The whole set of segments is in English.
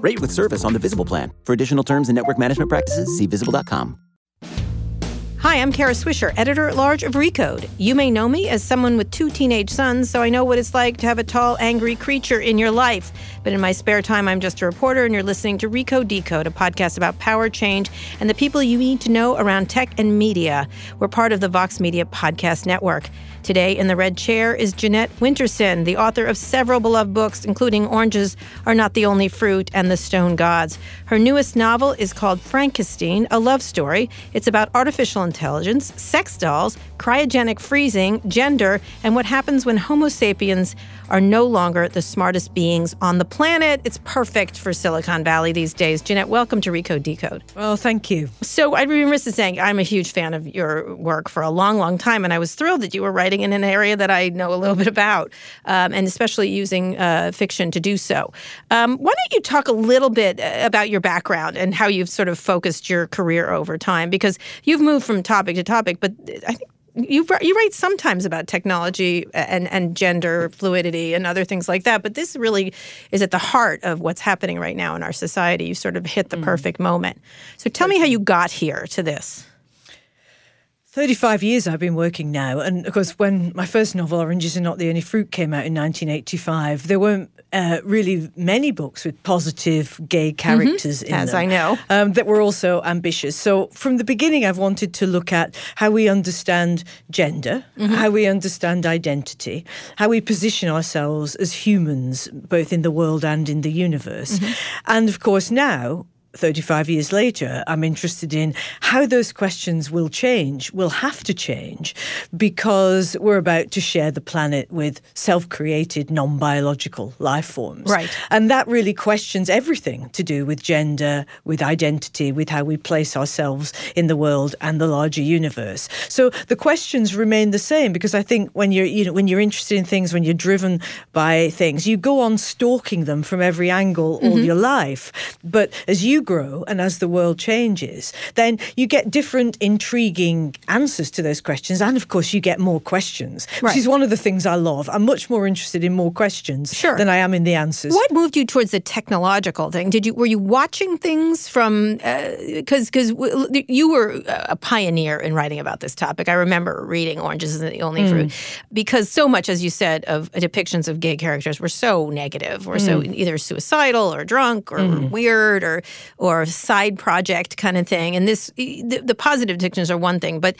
Rate with service on the Visible plan. For additional terms and network management practices, see visible.com. Hi, I'm Kara Swisher, editor at large of Recode. You may know me as someone with two teenage sons, so I know what it's like to have a tall, angry creature in your life. But in my spare time, I'm just a reporter, and you're listening to Recode Decode, a podcast about power, change, and the people you need to know around tech and media. We're part of the Vox Media Podcast Network. Today in the red chair is Jeanette Winterson, the author of several beloved books, including Oranges Are Not the Only Fruit and The Stone Gods. Her newest novel is called Frankissstein, a love story. It's about artificial intelligence, sex dolls, cryogenic freezing, gender, and what happens when Homo sapiens are no longer the smartest beings on the planet. It's perfect for Silicon Valley these days. Jeanette, welcome to Recode Decode. Well, thank you. So I remember be saying I'm a huge fan of your work for a long, long time, and I was thrilled that you were writing in an area that I know a little bit about, um, and especially using uh, fiction to do so. Um, why don't you talk a little bit uh, about your background and how you've sort of focused your career over time? Because you've moved from topic to topic, but I think you you write sometimes about technology and and gender fluidity and other things like that, but this really is at the heart of what's happening right now in our society. You sort of hit the mm. perfect moment. So tell me how you got here to this. 35 years I've been working now. And of course, when my first novel, Oranges Are Not the Only Fruit, came out in 1985, there weren't uh, really many books with positive gay mm-hmm. characters mm-hmm. in As them. I know. Um, that were also ambitious. So from the beginning, I've wanted to look at how we understand gender, mm-hmm. how we understand identity, how we position ourselves as humans, both in the world and in the universe. Mm-hmm. And of course, now 35 years later, I'm interested in how those questions will change, will have to change, because we're about to share the planet with self created, non biological life forms. Right. And that really questions everything to do with gender, with identity, with how we place ourselves in the world and the larger universe. So the questions remain the same because I think when you're, you know, when you're interested in things, when you're driven by things, you go on stalking them from every angle all mm-hmm. your life. But as you grow and as the world changes, then you get different intriguing answers to those questions. And of course, you get more questions, right. which is one of the things I love. I'm much more interested in more questions sure. than I am in the answers. What moved you towards the technological thing? Did you were you watching things from because uh, because w- you were a pioneer in writing about this topic. I remember reading Oranges Isn't the Only mm. Fruit because so much, as you said, of depictions of gay characters were so negative, or mm. so either suicidal or drunk or mm. weird or or side project kind of thing. And this, the, the positive depictions are one thing, but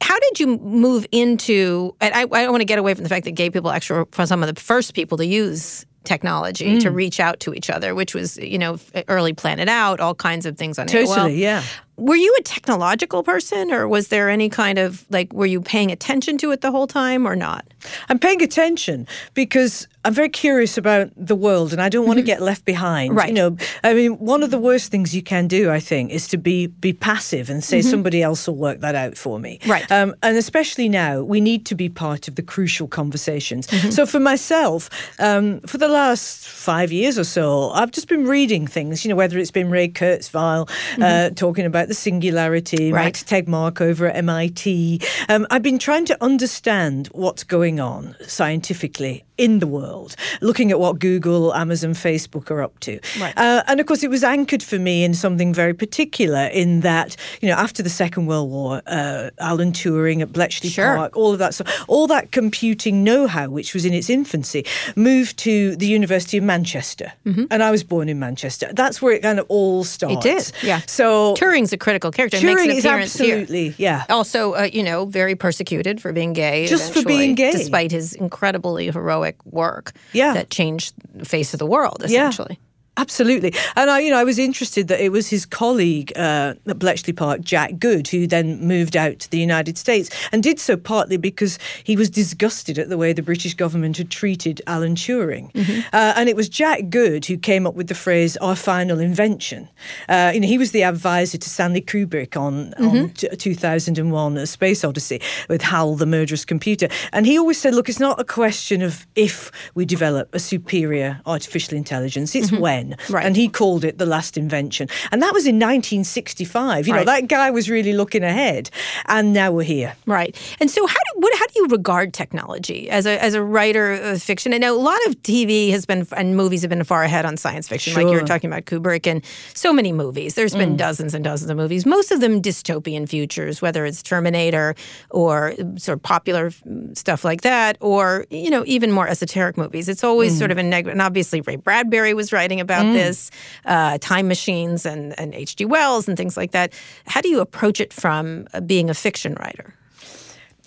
how did you move into? And I, I don't want to get away from the fact that gay people actually were some of the first people to use technology mm. to reach out to each other, which was, you know, early Planet Out, all kinds of things on totally, AOL. yeah. Were you a technological person, or was there any kind of like, were you paying attention to it the whole time or not? I'm paying attention because I'm very curious about the world and I don't want to mm-hmm. get left behind. Right. You know, I mean, one of the worst things you can do, I think, is to be be passive and say mm-hmm. somebody else will work that out for me. Right. Um, and especially now, we need to be part of the crucial conversations. Mm-hmm. So for myself, um, for the last five years or so, I've just been reading things, you know, whether it's been Ray Kurzweil uh, mm-hmm. talking about the singularity, right. Max Tegmark over at MIT. Um, I've been trying to understand what's going on scientifically in the world, looking at what Google, Amazon, Facebook are up to. Right. Uh, and of course, it was anchored for me in something very particular in that, you know, after the Second World War, uh, Alan Turing at Bletchley Sure. Park, all of that stuff, all that computing know how, which was in its infancy, moved to the University of Manchester. And I was born in Manchester. That's where it kind of all starts. Mm-hmm. did, yeah. So Turing's a critical character. He makes an Turing is appearance here. absolutely, yeah. Also, uh, you know, very persecuted for being gay. Just for being gay. despite his incredibly heroic work. Yeah. that changed the face of the world Yeah. Absolutely, and I, you know, I was interested that it was his colleague uh, at Bletchley Park, Jack Good, who then moved out to the United States, and did so partly because he was disgusted at the way the British government had treated Alan Turing, uh, and it was Jack Good who came up with the phrase "our final invention." Uh, you know, he was the advisor to Stanley Kubrick on on t- 2001: A Space Odyssey with HAL, the murderous computer, and he always said, "Look, it's not a question of if we develop a superior artificial intelligence; it's when." Right. And he called it the last invention. And that was in 1965. You know, that guy was really looking ahead. And now we're here. Right. And so, how do what, how do you regard technology as a as a writer of fiction? I know a lot of TV has been and movies have been far ahead on science fiction, like you were talking about Kubrick, and so many movies. There's been dozens and dozens of movies. Most of them dystopian futures, whether it's Terminator or sort of popular mm, stuff like that, or you know even more esoteric movies. It's always sort of a negative. And obviously, Ray Bradbury was writing about this, uh, time machines and and H.G. Wells and things like that. How do you approach it from uh, being a fiction writer?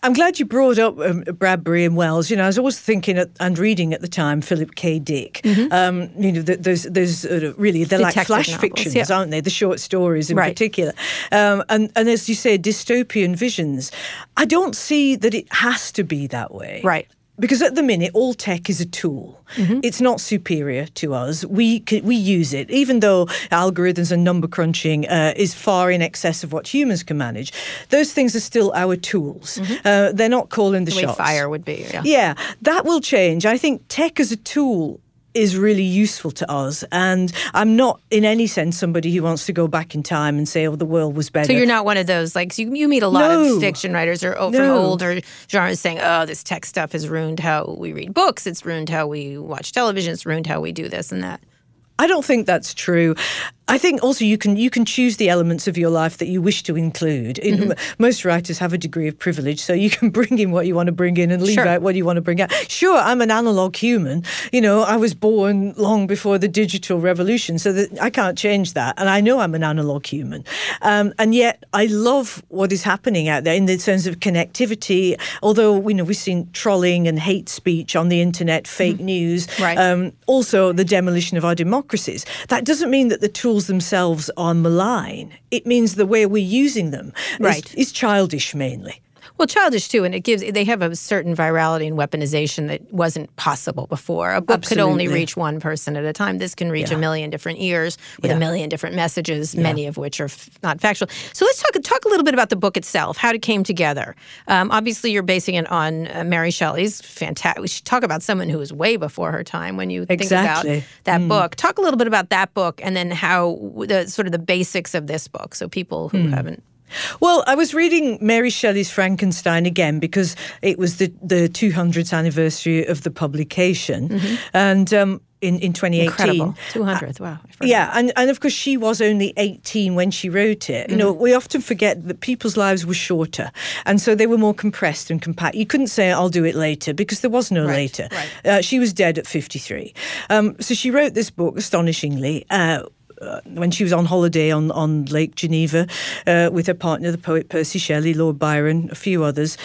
I'm glad you brought up um, Bradbury and Wells. You know, I was always thinking at, and reading at the time Philip K. Dick. Um, you know, th- those those uh, really they're like flash novels, fictions, yeah. aren't they? The short stories in Right. particular. Um, and and as you say, dystopian visions. I don't see that it has to be that way. Right. Because at the minute, all tech is a tool. It's not superior to us. We we use it, even though algorithms and number crunching uh, is far in excess of what humans can manage. Those things are still our tools. Uh, they're not calling the, the shots. fire would be. Yeah. Yeah, that will change. I think tech as a tool is really useful to us. And I'm not in any sense somebody who wants to go back in time and say, oh, the world was better. So you're not one of those like you, you meet a lot No. of fiction writers or oh, from older genres saying, "Oh, this tech stuff has ruined how we read books. It's ruined how we watch television. It's ruined how we do this and that." I don't think that's true. I think also you can you can choose the elements of your life that you wish to include. In, Mm-hmm. Most writers have a degree of privilege, so you can bring in what you want to bring in and leave Sure. out what you want to bring out. Sure, I'm an analog human. You know, I was born long before the digital revolution, so that I can't change that, and I know I'm an analog human. Um, and yet, I love what is happening out there in the sense of connectivity. Although you know we've seen trolling and hate speech on the internet, fake news, Mm-hmm. Right. um, also the demolition of our democracies. That doesn't mean that the tools themselves are malign. It means the way we're using them is- Right. is, childish mainly. Well, childish too, and it gives they have a certain virality and weaponization that wasn't possible before. A book could only reach one person at a time. This can reach a million different ears with Yeah. a million different messages, many of which are f- not factual. So let's talk talk a little bit about the book itself, how it came together. Um, obviously, you're basing it on uh, Mary Shelley's fantastic. We should talk about someone who was way before her time. When you think Exactly. about that book, talk a little bit about that book, and then how the sort of the basics of this book, so people who haven't. Well, I was reading Mary Shelley's Frankenstein again because it was the, the 200th anniversary of the publication. And um, in, in 2018. Incredible, two hundredth. Wow. Yeah, and, and of course she was only 18 when she wrote it. You know, Mm-hmm. we often forget that people's lives were shorter, and so they were more compressed and compact. You couldn't say, I'll do it later, because there was no Right, later. right. Uh, she was dead at 53. Um, so she wrote this book, astonishingly. Uh, uh, when she was on holiday on, on Lake Geneva uh, with her partner, the poet Percy Shelley, Lord Byron, a few others.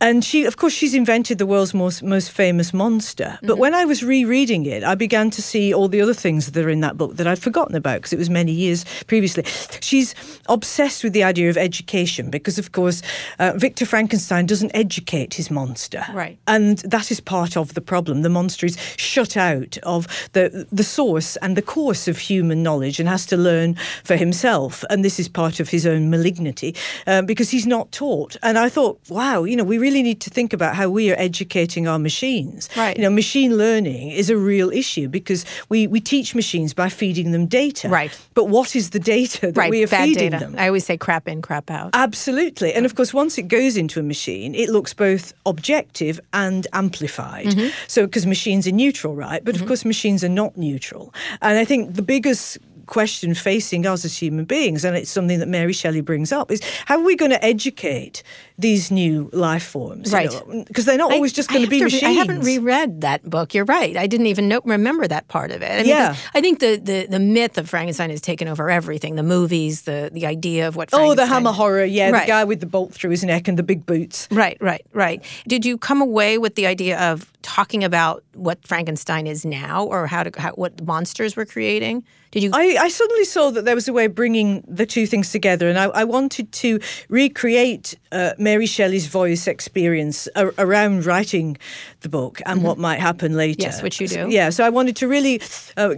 And she, of course, she's invented the world's most most famous monster. But Mm-hmm. when I was rereading it, I began to see all the other things that are in that book that I'd forgotten about because it was many years previously. She's obsessed with the idea of education because, of course, uh, Victor Frankenstein doesn't educate his monster, Right. And that is part of the problem. The monster is shut out of the the source and the course of human knowledge and has to learn for himself. And this is part of his own malignity uh, because he's not taught. And I thought, wow, you know, we really really need to think about how we are educating our machines. Right. You know, machine learning is a real issue because we, we teach machines by feeding them data. Right. But what is the data that right, we are bad feeding data. them? I always say crap in, crap out. Absolutely. And of course, once it goes into a machine, it looks both objective and amplified. Mm-hmm. So, because machines are neutral, right? But of course, machines are not neutral. And I think the biggest question facing us as human beings, and it's something that Mary Shelley brings up, is how are we going to educate these new life forms? Right. Because mm, they're not always just going to be machines. I haven't reread that book. You're right. I didn't even know, remember that part of it. I mean, Yeah. I think the, the, the myth of Frankenstein has taken over everything. The movies, the the idea of what. Oh, the hammer horror, yeah, Right. the guy with the bolt through his neck and the big boots. Right, right, right. Did you come away with the idea of talking about what Frankenstein is now, or how to how, what monsters we're creating? Did you? I, I suddenly saw that there was a way of bringing the two things together, and I, I wanted to recreate uh, Mary Shelley's voice experience around writing the book and what might happen later. Mm-hmm. Yes, which you do. Yeah, so I wanted to really. Uh,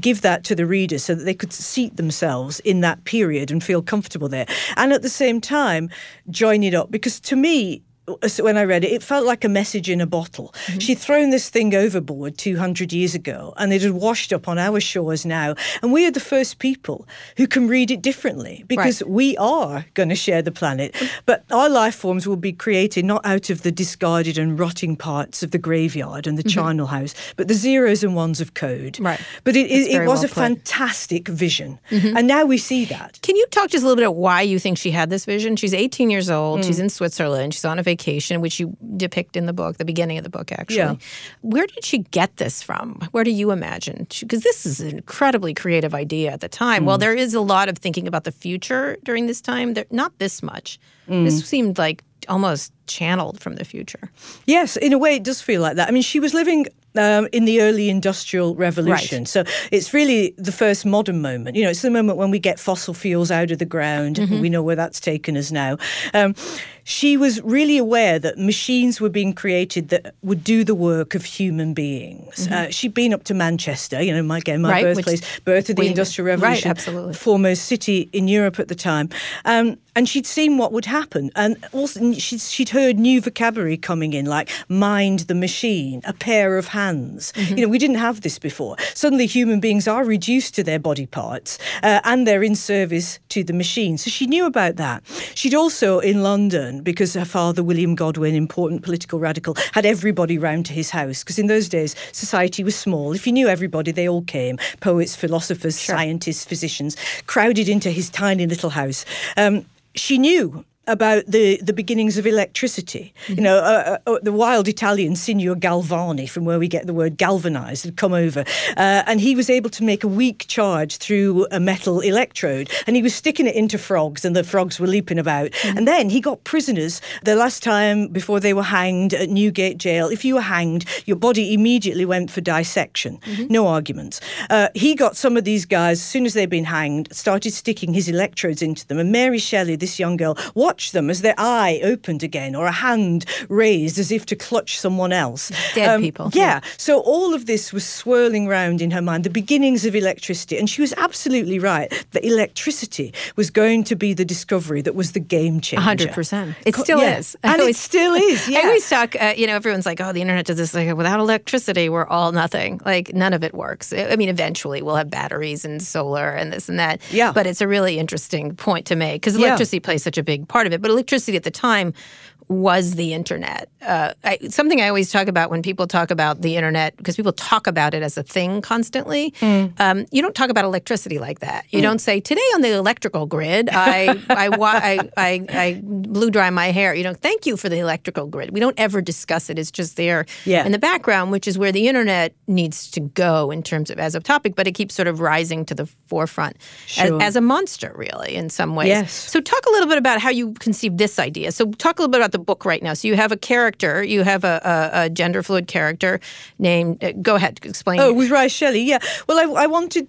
Give that to the reader so that they could seat themselves in that period and feel comfortable there. And at the same time, join it up. Because to me, so when I read it, it felt like a message in a bottle. Mm-hmm. She'd thrown this thing overboard 200 years ago and it had washed up on our shores now. And we are the first people who can read it differently because we are going to share the planet. But our life forms will be created not out of the discarded and rotting parts of the graveyard and the charnel house, but the zeros and ones of code. Mm-hmm. Right. But it, it, it was well a. Mm-hmm. fantastic vision. And now we see that. Can you talk just a little bit about why you think she had this vision? She's 18 years old. Mm. She's in Switzerland. She's on a vacation, which you depict in the book, the beginning of the book, actually. Yeah. Where did she get this from? Where do you imagine? Because this is an incredibly creative idea at the time. Mm. Well, there is a lot of thinking about the future during this time. There, not this much. Mm. This seemed like almost channeled from the future. Yes, in a way, it does feel like that. I mean, she was living um, in the early industrial revolution. So it's really the first modern moment. You know, it's the moment when we get fossil fuels out of the ground. We know where that's taken us now. Um, she was really aware that machines were being created that would do the work of human beings. Uh, she'd been up to Manchester, you know, my, again, my Right, which- birthplace, birth of the we- Industrial right, Revolution, absolutely. foremost city in Europe at the time. Um, and she'd seen what would happen. And also, she'd, she'd heard new vocabulary coming in, like mind the machine, a pair of hands. Mm-hmm. You know, we didn't have this before. Suddenly, human beings are reduced to their body parts uh, and they're in service to the machine. So she knew about that. She'd also, in London, because her father, William Godwin, important political radical, had everybody round to his house. Because in those days, society was small. If you knew everybody, they all came poets, philosophers, scientists, physicians, crowded into his tiny little house. Um, she knew about the, the beginnings of electricity. You know, uh, uh, the wild Italian Signor Galvani, from where we get the word galvanized, had come over. Uh, and he was able to make a weak charge through a metal electrode. And he was sticking it into frogs, and the frogs were leaping about. And then he got prisoners. The last time before they were hanged at Newgate Jail, if you were hanged, your body immediately went for dissection. No arguments. Uh, he got some of these guys, as soon as they'd been hanged, started sticking his electrodes into them. And Mary Shelley, this young girl, them as their eye opened again or a hand raised as if to clutch someone else. Um, Dead people, Yeah. yeah. So all of this was swirling round in her mind, the beginnings of electricity. And she was absolutely right that electricity was going to be the discovery that was the game changer. hundred percent. It still yeah. is. I And it always- still is, yeah. I always talk. Uh, you know, everyone's like, "Oh, the internet does this." Like, without electricity, we're all nothing. Like, none of it works. I mean, eventually, we'll have batteries and solar and this and that. Yeah. But it's a really interesting point to make because Yeah. electricity plays such a big part of it. But electricity at the time was the internet. Uh, I, something I always talk about when people talk about the internet, because people talk about it as a thing constantly. Um, you don't talk about electricity like that. You don't say today on the electrical grid, I I, I I I blew dry my hair. You know, thank you for the electrical grid. We don't ever discuss it. It's just there Yeah. in the background, which is where the internet needs to go in terms of as a topic. But it keeps sort of rising to the forefront Sure. as, as a monster, really, in some ways. Yes. So talk a little bit about how you conceived this idea. So talk a little bit about the book right now. So you have a character, you have a, a, a gender fluid character named. Uh, go ahead, explain. Oh, with Ray Shelley, yeah. Well, I, I wanted.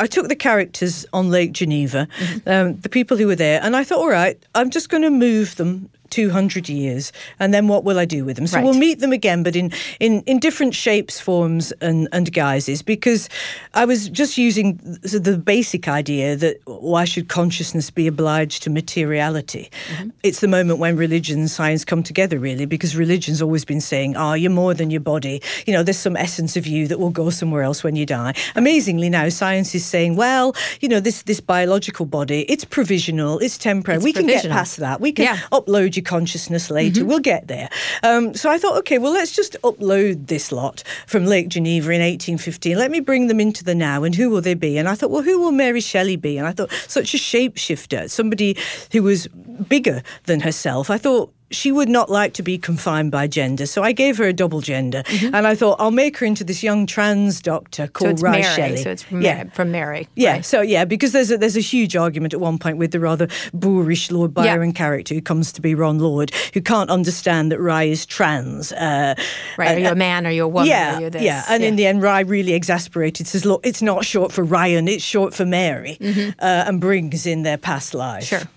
I took the characters on Lake Geneva, Mm-hmm. um, the people who were there, and I thought, all right, I'm just going to move them 200 years, and then what will I do with them? So Right. we'll meet them again, but in, in, in different shapes, forms, and, and guises, because I was just using the, basic idea that why should consciousness be obliged to materiality? Mm-hmm. It's the moment when religion and science come together, really, because religion's always been saying, oh, you're more than your body. You know, there's some essence of you that will go somewhere else when you die. Amazingly, now science is saying, well, you know, this, this biological body, it's provisional, it's temporary. It's we can get past that. We can Yeah. Upload your consciousness later. We'll get there. Um, so I thought, okay, well, let's just upload this lot from Lake Geneva in 1815. Let me bring them into the now, and who will they be? And I thought, well, who will Mary Shelley be? And I thought, such a shapeshifter, somebody who was bigger than herself. I thought. She would not like to be confined by gender, so I gave her a double gender, and I thought I'll make her into this young trans doctor Mm-hmm. So called it's Ry Mary. Shelley. So it's from, yeah, Mary, from Mary. yeah, right. so yeah, because there's a, there's a huge argument at one point with the rather boorish Lord Yeah. Byron character who comes to be Ron Lord, who can't understand that Ry is trans. Uh, Right. Are and- you a man? Are you a woman? yeah, Are you this? yeah, and in the end, Ry really exasperated says, "Look, it's not short for Ryan; it's short for Mary," uh, and brings in their past life. Mm-hmm. Sure.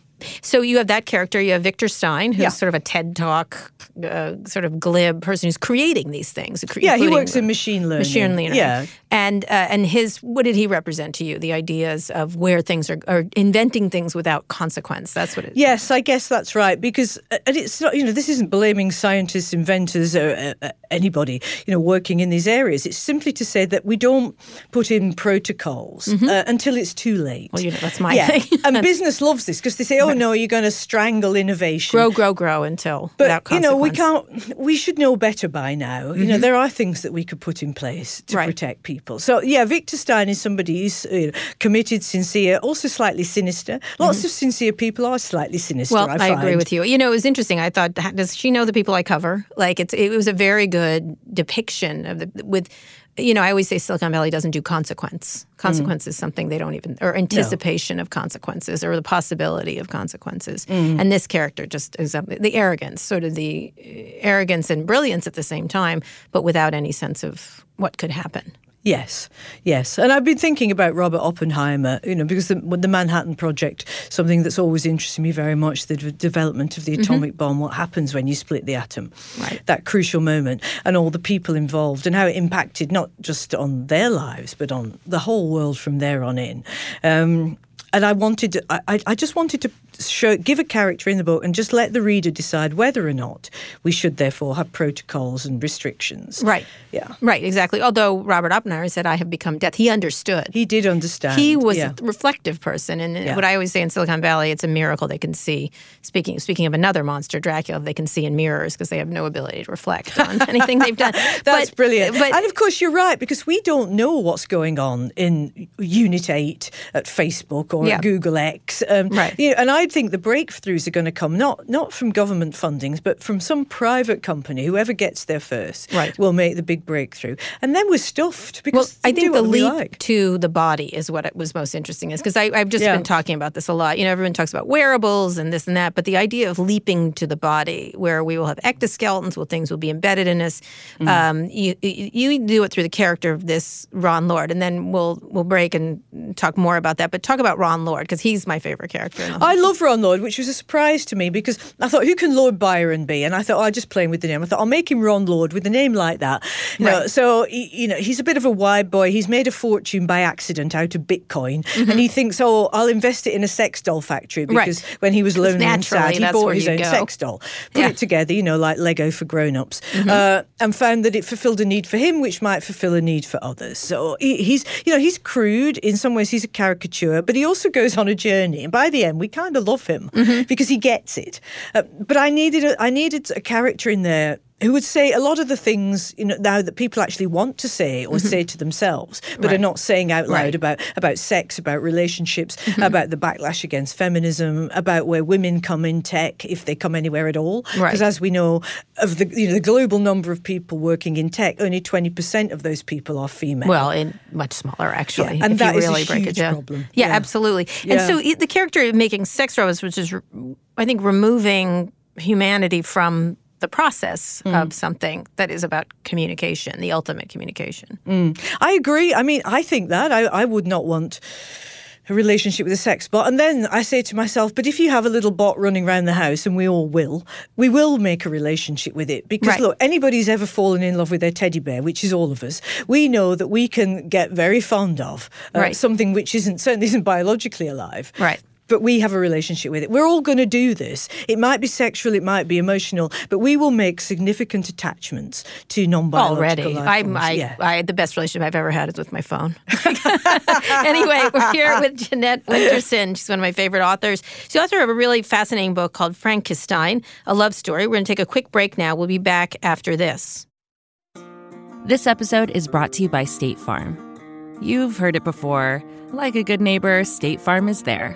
So you have that character. You have Victor Stein, who's Yeah. sort of a TED Talk, uh, sort of glib person who's creating these things. Yeah, he works in machine learning. Machine learning. Yeah. And uh, and his what did he represent to you? The ideas of where things are, are inventing things without consequence. That's what it. Yes, I guess that's right. Because, uh, and it's not, you know, this isn't blaming scientists, inventors, or uh, anybody, you know, working in these areas. It's simply to say that we don't put in protocols uh, until it's too late. Mm-hmm. Well, you know, that's my yeah. thing. and business loves this because they say, oh, no, you're going to strangle innovation. Grow, grow, grow until without But you know, we can't. We should know better by now. You know, there are things that we could put in place to Mm-hmm. Right. protect people. So yeah, Victor Stein is somebody who's know, committed, sincere, also slightly sinister. Lots of sincere people are slightly sinister. Mm-hmm. Well, I, I, agree with you. You know, it was interesting. I thought, does she know the people I cover? Like, it's it was a very good depiction of the with. You know, I always say Silicon Valley doesn't do consequence. Consequence is something they don't even, or anticipation of consequences, or the possibility of consequences. And this character just is up- the arrogance, sort of the uh, arrogance and brilliance at the same time, but without any sense of what could happen. Yes, yes, and I've been thinking about Robert Oppenheimer, you know, because the, the Manhattan Project, something that's always interested me very much, the d- development of the atomic bomb, what happens when you split the atom, Right. that crucial moment, and all the people involved, and how it impacted not just on their lives, but on the whole world from there on in. Um, and I wanted, to, I, just wanted to show, give a character in the book, and just let the reader decide whether or not we should therefore have protocols and restrictions. Right. Yeah. Right. Exactly. Although Robert Oppenheimer said, "I have become death," he understood. He did understand. he was yeah. a reflective person and Yeah. what i always say in silicon valley it's a miracle they can see speaking speaking of another monster dracula they can see in mirrors because they have no ability to reflect on anything they've done That's But- brilliant. but and of course, you're right, because we don't know what's going on in Unit 8 at Facebook or Yeah. Google X. Um, Right. You know, and I think the breakthroughs are going to come not, not from government fundings, but from some private company. Whoever gets there first Right. will make the big breakthrough. And then we're stuffed because well, I think do the leap like. to the body is what it was most interesting. Is because I've just Yeah. been talking about this a lot. You know, everyone talks about wearables and this and that, but the idea of leaping to the body, where we will have exoskeletons, where things will be embedded in us. Mm. Um, you, you you do it through the character of this Ron Lord, and then we'll we'll break and talk more about that. But talk about Ron Lord because he's my favorite character. I love Ron Lord, which was a surprise to me because I thought, who can Lord Byron be? And I thought, oh, I'm just playing with the name. I thought, I'll make him Ron Lord with a name like that. You know, so you know, he's a bit of a wide boy. He's made a fortune by accident out of Bitcoin, and he thinks, oh, I'll invest it in a sex doll factory Mm-hmm. Right. because when he was lonely and sad, he bought his own go. sex doll, put Yeah. Mm-hmm. it together, you know, like Lego for grown-ups, uh, and found that it fulfilled a need for him, which might fulfill a need for others. So he, he's, you know, he's crude in some ways. He's a caricature, but he also goes on a journey, and by the end, we kind of love him Mm-hmm. because he gets it. Uh, but I needed, a, I needed a character in there. Who would say a lot of the things you know now that people actually want to say or say to themselves, but are Mm-hmm. Not saying out loud Right. Mm-hmm. about about sex, about relationships, about the backlash against feminism, about where women come in tech if they come anywhere at all. Because as we know, of the you know the global number of people working in tech, only twenty percent of those people are female. Well, in much smaller, actually. Yeah, and if that you is a really break it huge down. problem. Yeah, Yeah. absolutely. And Yeah. so the character of making sex robots, which is, I think, removing humanity from the process Hmm. of something that is about communication, the ultimate communication. I agree. I mean, I think that I, I would not want a relationship with a sex bot. And then I say to myself, but if you have a little bot running around the house, and we all will, we will make a relationship with it. Because Right. look, anybody's ever fallen in love with their teddy bear, which is all of us, we know that we can get very fond of uh, Right. something which isn't certainly isn't biologically alive. Right. But we have a relationship with it. We're all going to do this. It might be sexual, it might be emotional, but we will make significant attachments to non-biological Already, life I'm. I, yeah. I the best relationship I've ever had is with my phone. anyway, we're here with Jeanette Winterson. She's one of my favorite authors. She's the author of a really fascinating book called Frankissstein, a love story. We're going to take a quick break now. We'll be back after this. This episode is brought to you by State Farm. You've heard it before. Like a good neighbor, State Farm is there.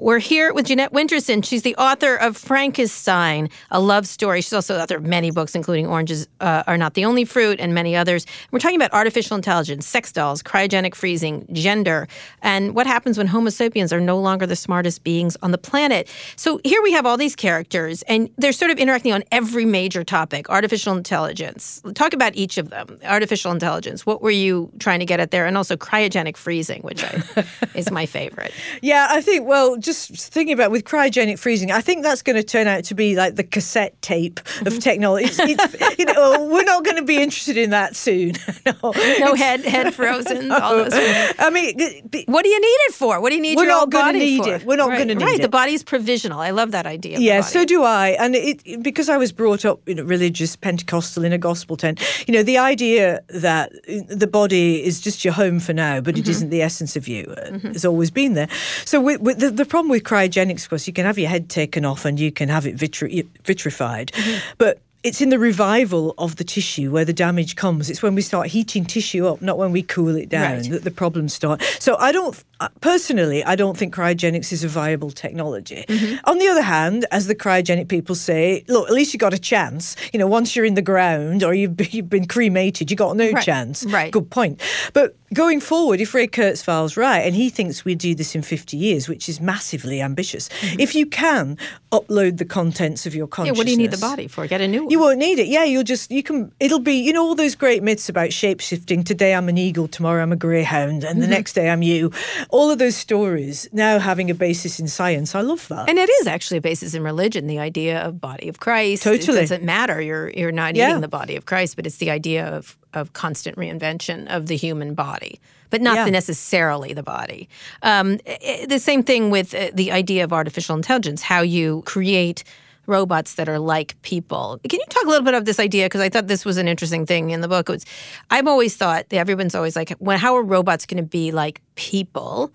We're here with Jeanette Winterson. She's the author of Frankissstein, a love story. She's also the author of many books, including Oranges uh, Are Not the Only Fruit and many others. We're talking about artificial intelligence, sex dolls, cryogenic freezing, gender, and what happens when Homo sapiens are no longer the smartest beings on the planet. So here we have all these characters, and they're sort of interacting on every major topic artificial intelligence. Talk about each of them. Artificial intelligence. What were you trying to get at there? And also cryogenic freezing, which I, is my favorite. Yeah, I think, well, just thinking about with cryogenic freezing, I think that's going to turn out to be like the cassette tape of technology. It's, it's, you know, we're not going to be interested in that soon. no. No head head frozen. All those. I mean, b- What do you need it for? What do you need We're your not gonna body need for? it. We're not right, gonna need right. it. The body's provisional. I love that idea. Yeah, so do I. And it, it- because I was brought up in a religious Pentecostal in a gospel tent, you know, the idea that the body is just your home for now, but it Mm-hmm. isn't the essence of you uh, has always been there. So with, with the, the problem with cryogenics, of course, you can have your head taken off and you can have it vitri- vitrified, Mm-hmm. but it's in the revival of the tissue where the damage comes. It's when we start heating tissue up, not when we cool it down, Right. that the problems start. So I don't, personally, I don't think cryogenics is a viable technology. Mm-hmm. On the other hand, as the cryogenic people say, look, at least you got a chance. You know, once you're in the ground or you've been, you've been cremated, you got no Right, chance. right. Good point. But going forward, if Ray Kurzweil's right, and he thinks we do this in 50 years, which is massively ambitious, if you can upload the contents of your Mm-hmm. yeah, consciousness. what do you need the body for? Get a new one. You won't need it. Yeah, you'll just you can. It'll be you know all those great myths about shape shifting. Today I'm an eagle, tomorrow I'm a greyhound, and the Mm-hmm. next day I'm you. All of those stories now having a basis in science. I love that. and it is actually a basis in religion, the idea of body of Christ. Totally. It doesn't matter. You're you're not Yeah. eating the body of Christ, but it's the idea of of constant reinvention of the human body. But not Yeah. the necessarily the body. Um, i- i- the same thing with uh, the idea of artificial intelligence, how you create robots that are like people. Can you talk a little bit of this idea? Because I thought this was an interesting thing in the book. It was, I've always thought everyone's always like, when how are robots going to be like people?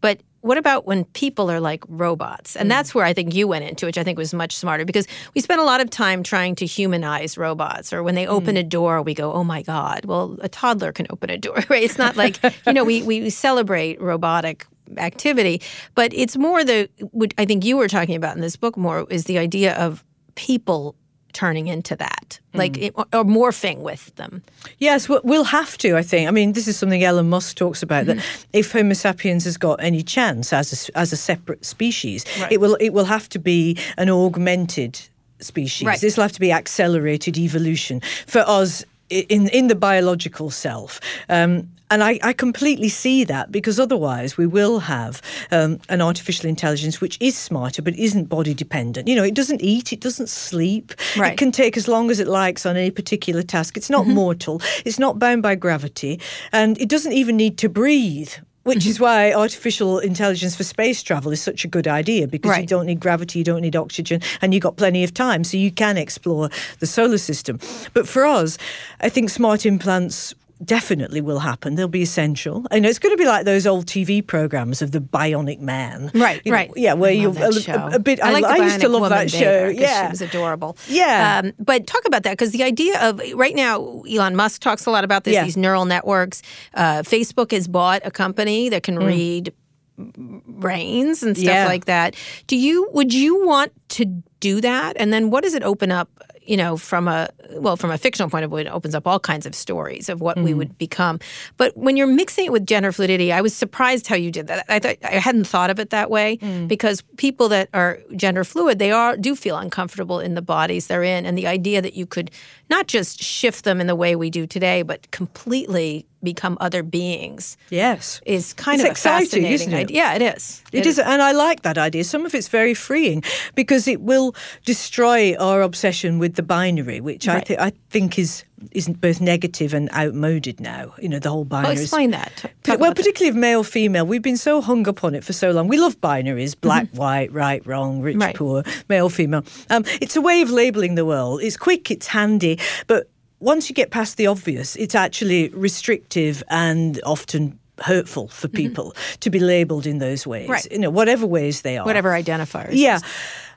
But what about when people are like robots? And mm. that's where I think you went into, which I think was much smarter because we spend a lot of time trying to humanize robots. Or when they open mm. a door, we go, oh my God, well, a toddler can open a door, right? It's not like, you know, we, we celebrate robotic activity, but it's more the, what I think you were talking about in this book more is the idea of people turning into that, like, it, or, or morphing with them. Yes, we- we'll have to. I think. I mean, this is something Elon Musk talks about. That Mm-hmm. if Homo sapiens has got any chance as a, as a separate species, it will it will have to be an augmented species. Right. This will have to be accelerated evolution for us in in the biological self. Um, and I, I completely see that because otherwise we will have um, an artificial intelligence which is smarter but isn't body dependent. You know, it doesn't eat, it doesn't sleep. Right. It can take as long as it likes on any particular task. It's not mortal. It's not bound by gravity, and it doesn't even need to breathe. which is why artificial intelligence for space travel is such a good idea because you don't need gravity, you don't need oxygen, and you've got plenty of time, so you can explore the solar system. But for us, I think smart implants definitely will happen. They'll be essential. And it's going to be like those old TV programs of the bionic man. Right, You know, right. Yeah, where you that a, a, bit. I, like the I used to love that show. Yeah, she was adorable. Yeah. um, but talk about that because the idea of right now, Elon Musk talks a lot about this. Yeah. These neural networks. Uh, Facebook has bought a company that Mm. can read brains and stuff Yeah. like that. Do you would you want to do that? And then what does it open up? You know, from a well, from a fictional point of view, it opens up all kinds of stories of what we Mm. would become. But when you're mixing it with gender fluidity, I was surprised how you did that. I thought I hadn't thought of it that way Mm. because people that are gender fluid, they are do feel uncomfortable in the bodies they're in, and the idea that you could not just shift them in the way we do today, but completely become other beings yes. is kind It's of exciting, fascinating isn't it? idea. Yeah, it is. It is, and I like that idea. Some of it's very freeing because it will destroy our obsession with the binary, which I, th- I think is isn't both negative and outmoded now. You know, the whole binary. Well, explain that. Talk well, particularly of male, female, we've been so hung up on it for so long. We love binaries: black, white, right, wrong, rich, Mm-hmm. Right. poor, male, female. Um, it's a way of labeling the world. It's quick, it's handy, but once you get past the obvious, it's actually restrictive and often hurtful for people to be labelled in those ways. Mm-hmm. Right. You know, whatever ways they are. Whatever identifiers. Yeah.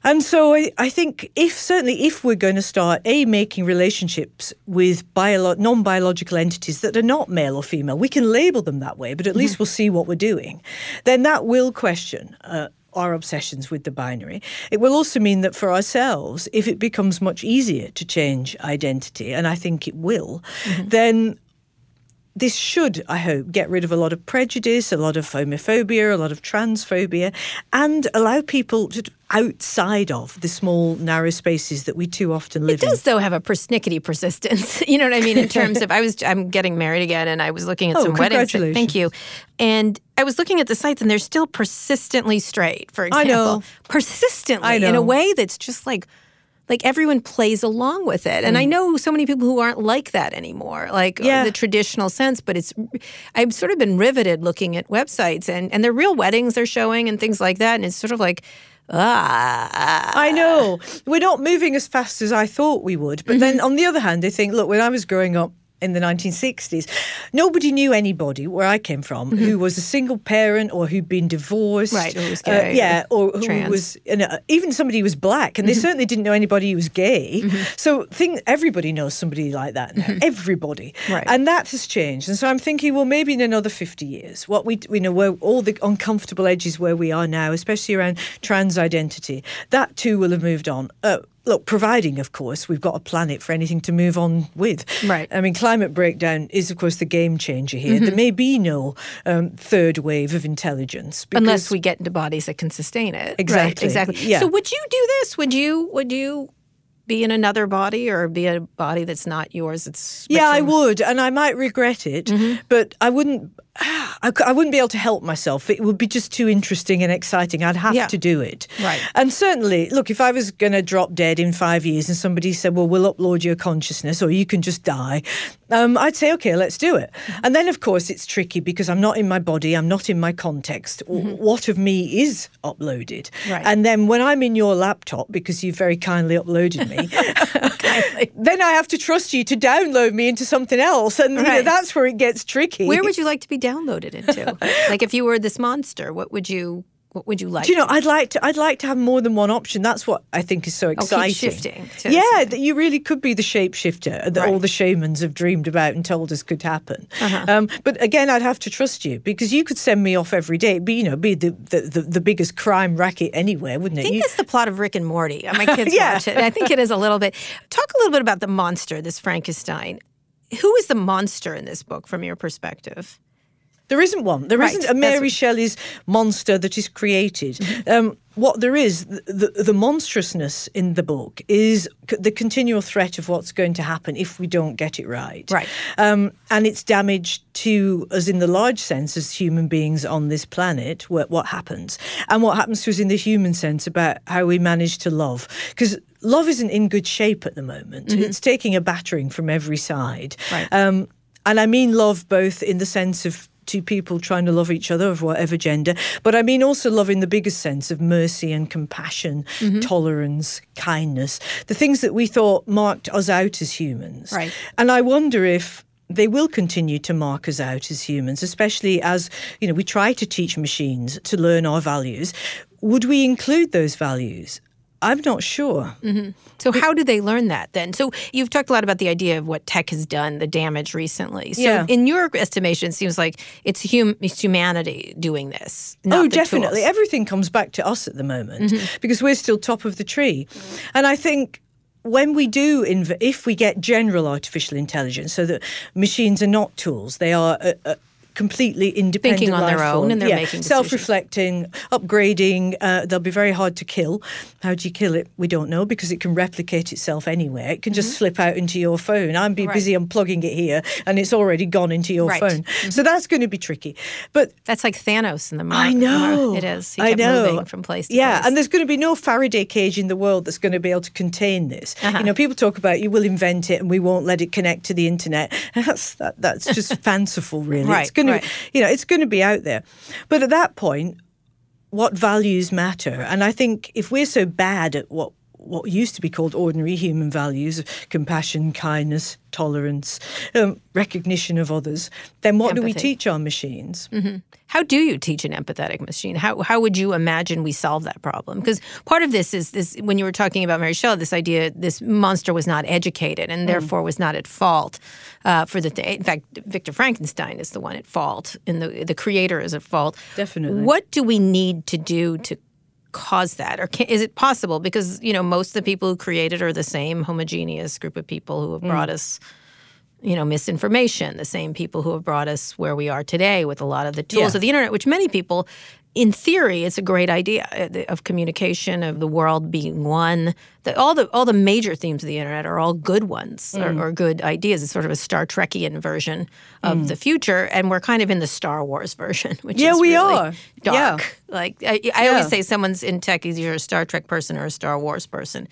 And so I, I think if certainly if we're going to start a making relationships with biolo- non-biological entities that are not male or female, we can label them that way, but at least we'll see what we're doing. Then that will question uh, our obsessions with the binary. It will also mean that for ourselves, if it becomes much easier to change identity, and I think it will, mm-hmm. then this should, I hope, get rid of a lot of prejudice, a lot of homophobia, a lot of transphobia, and allow people to outside of the small, narrow spaces that we too often live in. It does, though, have a persnickety persistence. you know what I mean? In terms of, I was, I'm getting married again, and I was looking at Oh, some weddings. congratulations. Thank you. And I was looking at the sites, and they're still persistently straight. For example, I know. persistently I know. in a way that's just like. Like everyone plays along with it, and I know so many people who aren't like that anymore, like Mm. Yeah. the traditional sense. But it's, I've sort of been riveted looking at websites, and and they're real weddings they're showing and things like that, and it's sort of like, ah, I know. We're not moving as fast as I thought we would. But Mm-hmm. then on the other hand, I think, look, when I was growing up, in the 1960s, nobody knew anybody where I came from who was a single parent or who'd been divorced, Mm-hmm. Right, or was uh, gay, yeah, or who trans. was and, uh, even somebody who was black, and they Mm-hmm. certainly didn't know anybody who was gay. So, think everybody knows somebody like that now. Everybody, Right. and that has changed. And so I'm thinking, well, maybe in another 50 years, what we we know where all the uncomfortable edges where we are now, especially around trans identity, that too will have moved on. Uh, Look, providing, of course, we've got a planet for anything to move on with. Right. I mean, climate breakdown is, of course, the game changer here. There may be no um, third wave of intelligence. unless we get into bodies that can sustain it. Right, Exactly, exactly. yeah. So would you do this? Would you would you be in another body or be a body that's not yours? It's Yeah, I would, and I might regret it, Mm-hmm. but I wouldn't. I, I wouldn't be able to help myself. It would be just too interesting and exciting. I'd have Yeah. to do it. Right. And certainly, look, if I was going to drop dead in five years and somebody said, well, we'll upload your consciousness or you can just die, um, I'd say, okay, let's do it. Mm-hmm. And then, of course, it's tricky because I'm not in my body, I'm not in my context. W- What of me is uploaded? Mm-hmm. Right. And then when I'm in your laptop, because you've very kindly uploaded me, then I have to trust you to download me into something else. And you know, that's where it gets tricky. Where would you like to be downloaded into? like if you were this monster, what would you what would you like? Do you know? I'd like to. I'd like to have more than one option. That's what I think is so keep exciting. shifting yeah, that you really could be the shapeshifter that all Right. the shamans have dreamed about and told us could happen. Uh-huh. Um, but again, I'd have to trust you because you could send me off every day. Be you know, be the the, the, the biggest crime racket anywhere, wouldn't it? I think You- it's the plot of Rick and Morty. My kids Yeah. watch it. I think it is a little bit. Talk a little bit about the monster, this Frankenstein. Who is the monster in this book from your perspective? There isn't one. There Right, not a Mary Mm-hmm. Shelley's monster that is created. Um, what there is, the, the, monstrousness in the book is c- the continual threat of what's going to happen if we don't get it right. Right. Um, and it's damage to us in the large sense as human beings on this planet, what, what happens, and what happens to us in the human sense about how we manage to love. Because love isn't in good shape at the moment. It's taking a battering from every side. Right. Um, and I mean love both in the sense of two people trying to love each other of whatever gender, but I mean also love in the biggest sense of mercy and compassion, Mm-hmm. tolerance, kindness, the things that we thought marked us out as humans. Right. And I wonder if they will continue to mark us out as humans, especially as you know we try to teach machines to learn our values. Would we include those values? I'm not sure. So how do they learn that then? So you've talked a lot about the idea of what tech has done, the damage recently. So Yeah. in your estimation, it seems like it's, hum- it's humanity doing this. Oh, definitely. tools. Everything comes back to us at the moment Mm-hmm. because we're still top of the tree. And I think when we do, inv- if we get general artificial intelligence, so that machines are not tools, they are. Uh, uh, completely independent Thinking on their own form. and they're yeah. making decisions. self-reflecting upgrading uh, they'll be very hard to kill how do you kill it we don't know because it can replicate itself anywhere it can just slip out into your phone i'm be Mm-hmm. Right. busy unplugging it here and it's already gone into your Right. phone so that's going to be tricky but That's like Thanos in the Mar- I know. It is. He I know. moving from place to yeah, place. and there's going to be no Faraday cage in the world that's going to be able to contain this. Uh-huh. You know, people talk about you will invent it and we won't let it connect to the internet. That's that, that's just fanciful, really. It's Right, going to, right. you know, it's going to be out there. But at that point, what values matter? And I think if we're so bad at what what used to be called ordinary human values compassion, kindness, tolerance, um, recognition of others then what do we teach our machines? How do you teach an empathetic machine? How how would you imagine we solve that problem? Because part of this is this when you were talking about Mary Shelley, this idea this monster was not educated Mm. and therefore was not at fault uh, for the. Th- in fact, Victor Frankenstein is the one at fault, and the the creator is at fault. Definitely. What do we need to do to cause that, or can, is it possible? Because you know most of the people who created are the same homogeneous group of people who have Mm. brought us you know, misinformation, the same people who have brought us where we are today with a lot of the tools Yeah. of the internet, which many people, in theory, it's a great idea uh, of communication, of the world being one. The, all the all the major themes of the internet are all good ones Mm. or, or good ideas. It's sort of a Star Trekian version of the future, and we're kind of in the Star Wars version, which Mm. Yeah, is we really are. dark. Yeah. Like I, I always say, someone's in tech is either a Star Trek person or a Star Wars person,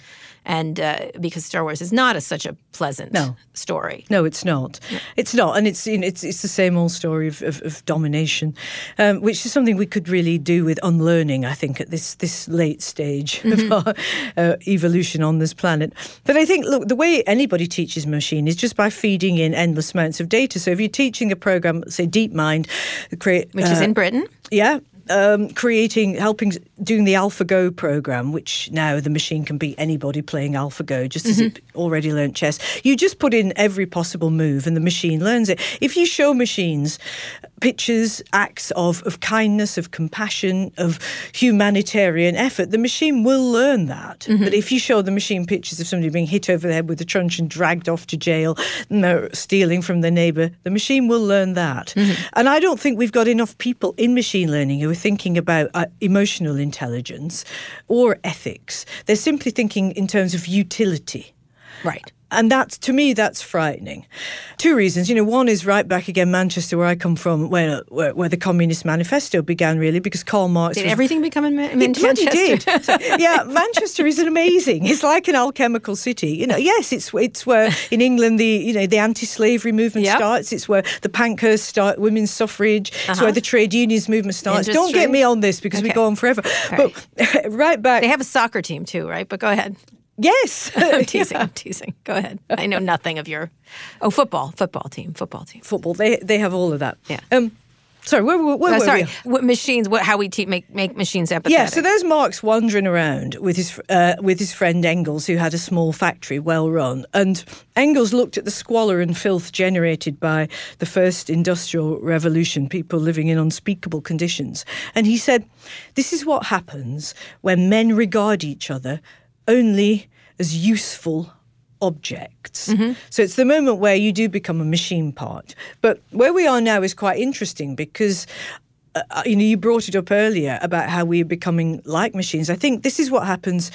and uh, because Star Wars is not a, such a pleasant No. story. No, it's not. It's not, and it's you know, it's it's the same old story of, of, of domination, um, which is something we could really do with unlearning. I think at this this late stage of our uh, evolution on this planet. But I think look, the way anybody teaches machine is just by feeding in endless amounts of data. So if you're teaching a program, say DeepMind, create which is uh, in Britain. yeah. Um, creating, helping, doing the AlphaGo program, which now the machine can beat anybody playing AlphaGo, just as it mm-hmm. already learned chess. You just put in every possible move, and the machine learns it. If you show machines pictures, acts of of kindness, of compassion, of humanitarian effort, the machine will learn that. Mm-hmm. But if you show the machine pictures of somebody being hit over the head with a truncheon, dragged off to jail, know, stealing from their neighbour, the machine will learn that. Mm-hmm. And I don't think we've got enough people in machine learning who are thinking about uh, emotional intelligence or ethics. They're simply thinking in terms of utility. Right. And that's to me, that's frightening. Two reasons. You know, one is right back again, Manchester, where I come from, where where, where the Communist Manifesto began, really, because Karl Marx Did was everything become in, in it Manchester? did. So, yeah, Manchester is an amazing. It's like an alchemical city. You know, yes, it's it's where in England the you know the anti-slavery movement Yep. starts. It's where the Pankhurst start, women's suffrage. It's where the trade unions movement starts. Don't Uh-huh. Get me on this because we go on forever. All But right back, They have a soccer team too, right? But go ahead. Yes, I'm teasing. I'm teasing. Go ahead. I know nothing of your. Oh, football, football team, football team. football. They they have all of that. Yeah. Um, sorry, where, where, where Oh, were sorry, we? what machines? What how we te- make make machines empathetic? Yeah, so there's Marx wandering around with his uh, with his friend Engels, who had a small factory, well run, and Engels looked at the squalor and filth generated by the first industrial revolution, people living in unspeakable conditions, and he said, "This is what happens when men regard each other only as useful." Objects. Mm-hmm. So it's the moment where you do become a machine part. But where we are now is quite interesting because uh, uh, you know, you brought it up earlier about how we are becoming like machines. I think this is what happens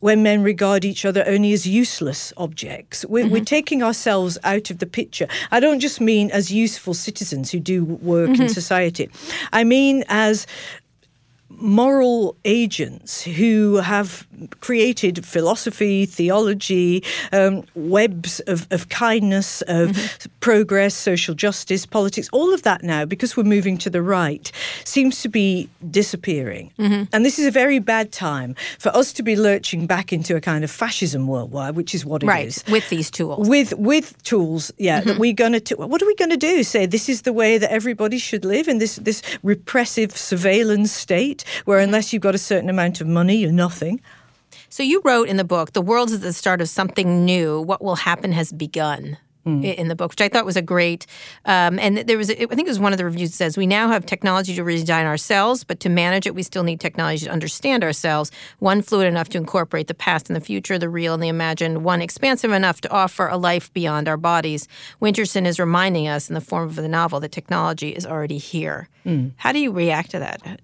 when men regard each other only as useless objects. We're, we're mm-hmm. taking ourselves out of the picture. I don't just mean as useful citizens who do work in mm-hmm. society. I mean as moral agents who have created philosophy, theology, um, webs of, of kindness, of mm-hmm. progress, social justice, politics, all of that now, because we're moving to the right, seems to be disappearing. Mm-hmm. And this is a very bad time for us to be lurching back into a kind of fascism worldwide, which is what it right, is. With these tools. With with tools, yeah. Mm-hmm. That we're gonna what are we gonna do? Say this is the way that everybody should live in this this repressive surveillance state where unless you've got a certain amount of money, you're nothing. So you wrote in the book, "The world is the start of something new. What will happen has begun." Mm. In the book, which I thought was a great, um, and there was, I think it was one of the reviews that says we now have technology to redesign ourselves, but to manage it, we still need technology to understand ourselves. One fluid enough to incorporate the past and the future, the real and the imagined. One expansive enough to offer a life beyond our bodies. Winterson is reminding us in the form of the novel that technology is already here. Mm. How do you react to that?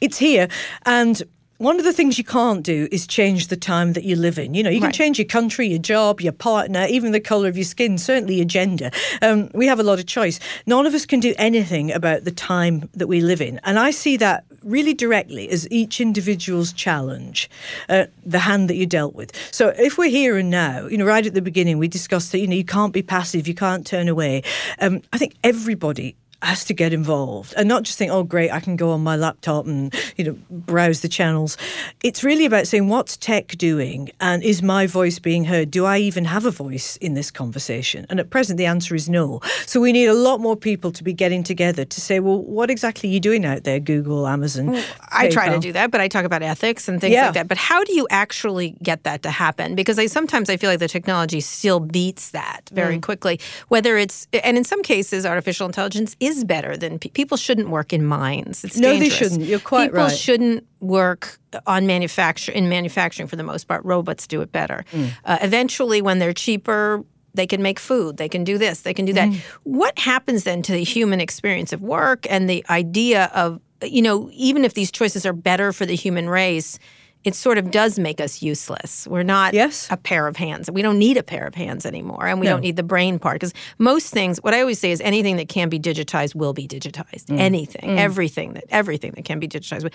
It's here. And one of the things you can't do is change the time that you live in. You know, you can change your country, your job, your partner, even the colour of your skin, certainly your gender. Um, we have a lot of choice. None of us can do anything about the time that we live in. And I see that really directly as each individual's challenge, uh, the hand that you dealt with. So if we're here and now, you know, right at the beginning, we discussed that, you know, you can't be passive, you can't turn away. Um, I think everybody has to get involved and not just think, oh, great, I can go on my laptop and you know browse the channels. It's really about saying, what's tech doing, and is my voice being heard? Do I even have a voice in this conversation? And at present, the answer is no. So we need a lot more people to be getting together to say, well, what exactly are you doing out there, Google, Amazon? Well, I try to do that, but I talk about ethics and things yeah. like that. But how do you actually get that to happen? Because I sometimes I feel like the technology still beats that very mm. quickly. Whether it's and in some cases, artificial intelligence is better than pe- people shouldn't work in mines. It's no, dangerous. they shouldn't. You're quite people right. People shouldn't work on manufacture in manufacturing for the most part. Robots do it better. Mm. Uh, eventually, when they're cheaper, they can make food. They can do this. They can do that. Mm. What happens then to the human experience of work and the idea of you know even if these choices are better for the human race? It sort of does make us useless. We're not yes. a pair of hands. We don't need a pair of hands anymore, and we no. don't need the brain part because most things. What I always say is anything that can be digitized will be digitized. Mm. Anything, mm. everything that everything that can be digitized.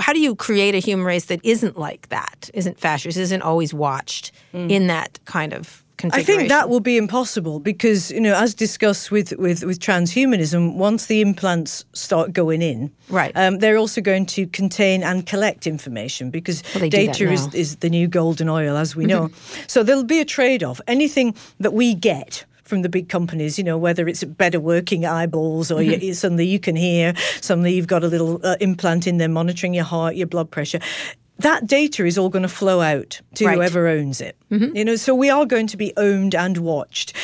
How do you create a human race that isn't like that? Isn't fascist? Isn't always watched mm. in that kind of I think that will be impossible because, you know, as discussed with, with, with transhumanism, once the implants start going in, right, um, they're also going to contain and collect information because well, data is, is the new golden oil, as we know. so there'll be a trade off. Anything that we get from the big companies, you know, whether it's better working eyeballs or mm-hmm. you, suddenly you can hear, suddenly you've got a little uh, implant in there monitoring your heart, your blood pressure that data is all going to flow out to right. whoever owns it. Mm-hmm. You know, so we are going to be owned and watched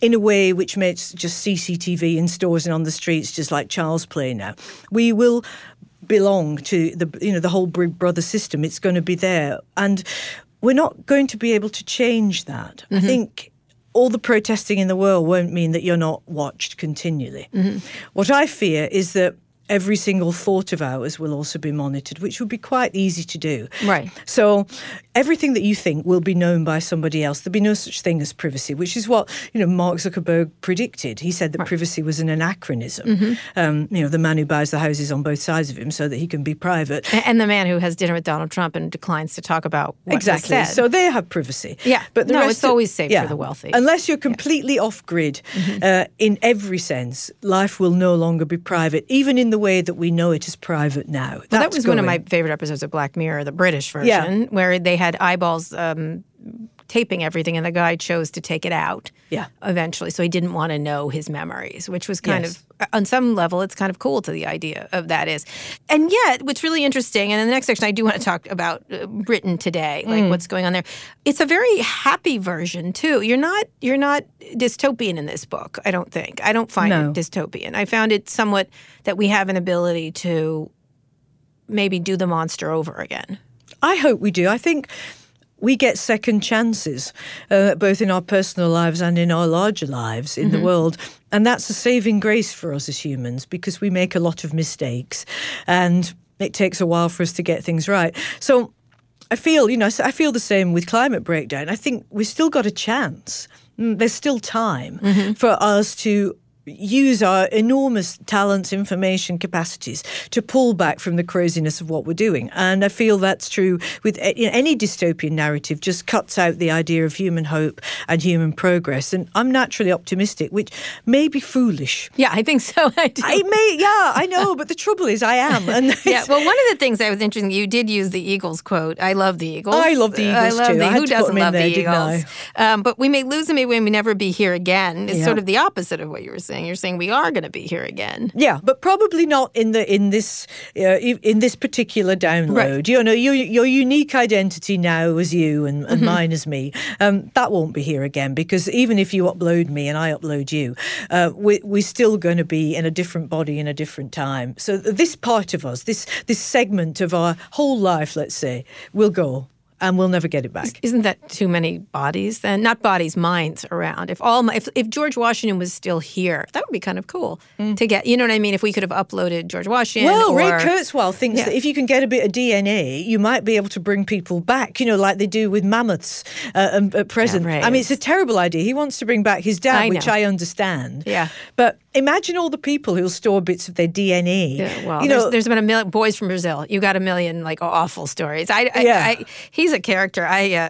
in a way which makes just CCTV in stores and on the streets just like Charles Play now. We will belong to the you know the whole Big Brother system. It's going to be there, and we're not going to be able to change that. Mm-hmm. I think all the protesting in the world won't mean that you're not watched continually. Mm-hmm. What I fear is that every single thought of ours will also be monitored, which would be quite easy to do. Right. So everything that you think will be known by somebody else. There'll be no such thing as privacy, which is what you know Mark Zuckerberg predicted. He said that right. privacy was an anachronism. Mm-hmm. Um, you know, the man who buys the houses on both sides of him so that he can be private, and the man who has dinner with Donald Trump and declines to talk about exactly. So they have privacy. Yeah, but no, it's of, always safe yeah, for the wealthy. Unless you're completely yeah. off grid mm-hmm. uh, in every sense, life will no longer be private, even in the way that we know it is private now. Well, that was going. one of my favorite episodes of Black Mirror, the British version, yeah. where they had eyeballs um, taping everything, and the guy chose to take it out. Yeah. Eventually, so he didn't want to know his memories, which was kind yes. of on some level, it's kind of cool to the idea of that is. And yet, what's really interesting, and in the next section, I do want to talk about uh, Britain today, like mm. what's going on there. It's a very happy version too. You're not you're not dystopian in this book. I don't think. I don't find no. it dystopian. I found it somewhat that we have an ability to maybe do the monster over again. I hope we do. I think we get second chances, uh, both in our personal lives and in our larger lives in mm-hmm. the world. And that's a saving grace for us as humans because we make a lot of mistakes and it takes a while for us to get things right. So I feel, you know, I feel the same with climate breakdown. I think we've still got a chance. Mm, there's still time mm-hmm. for us to use our enormous talents, information, capacities to pull back from the craziness of what we're doing. And I feel that's true with any dystopian narrative, just cuts out the idea of human hope and human progress. And I'm naturally optimistic, which may be foolish. Yeah, I think so. I, do. I may, yeah, I know. But the trouble is, I am. And yeah, well, one of the things that was interesting, you did use the Eagles quote. I love the Eagles. I love the Eagles I love too. The, I who doesn't love there, the Eagles? Um, but we may lose them, we may never be here again. It's yeah. sort of the opposite of what you were saying. You're saying we are going to be here again. Yeah, but probably not in the in this uh, in this particular download. Right. You know, your your unique identity now as you and, and mm-hmm. mine as me. Um, that won't be here again because even if you upload me and I upload you, uh, we, we're still going to be in a different body in a different time. So this part of us, this this segment of our whole life, let's say, will go and we'll never get it back. Isn't that too many bodies then? Not bodies, minds around. If all my, if, if George Washington was still here, that would be kind of cool mm. to get. You know what I mean? If we could have uploaded George Washington. Well, or, Ray Kurzweil thinks yeah. that if you can get a bit of DNA, you might be able to bring people back. You know, like they do with mammoths uh, at present. Yeah, I mean, it's a terrible idea. He wants to bring back his dad, I which I understand. Yeah, but imagine all the people who'll store bits of their DNA. Yeah, well, you know, there's, there's been a million boys from Brazil. You got a million like awful stories. I, I, yeah. I, he's a character. I, uh,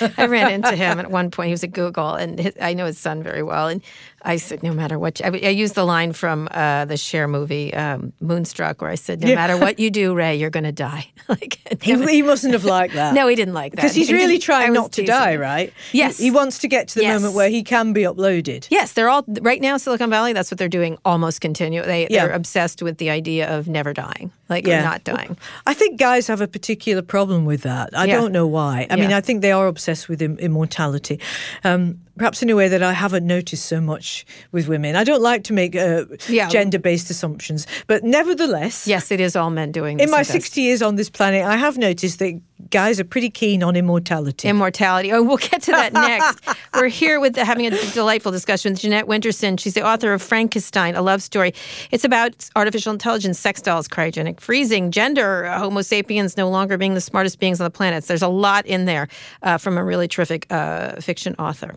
I ran into him at one point. He was at Google, and his, I know his son very well. And I said, no matter what, you, I, I, used the line from uh, the Cher movie, um, Moonstruck, where I said, no yeah. matter what you do, Ray, you're going to die. like he, he, mustn't have liked that. no, he didn't like that because he's really trying not to die, right? Yes, he, he, wants to get to the yes. moment where he can be uploaded. Yes, they're all right now. Silicon Valley, that's what they're doing, almost continue. They, yeah. They're obsessed with the idea of never dying, like yeah. not dying. I think guys have a particular problem with that. I yeah. don't know why. I mean, I think they are obsessed with Im- immortality. Um, perhaps in a way that I haven't noticed so much with women. I don't like to make uh, yeah. gender based assumptions, but nevertheless. Yes, it is all men doing In my 60 years on this planet, I have noticed that guys are pretty keen on immortality. Immortality. Oh, we'll get to that next. We're here with having a delightful discussion with Jeanette Winterson. She's the author of Frankissstein, a love story. It's about artificial intelligence, sex dolls, cryogenic freezing, gender, Homo sapiens no longer being the smartest beings on the planet. There's a lot in there uh, from a really terrific uh, fiction author.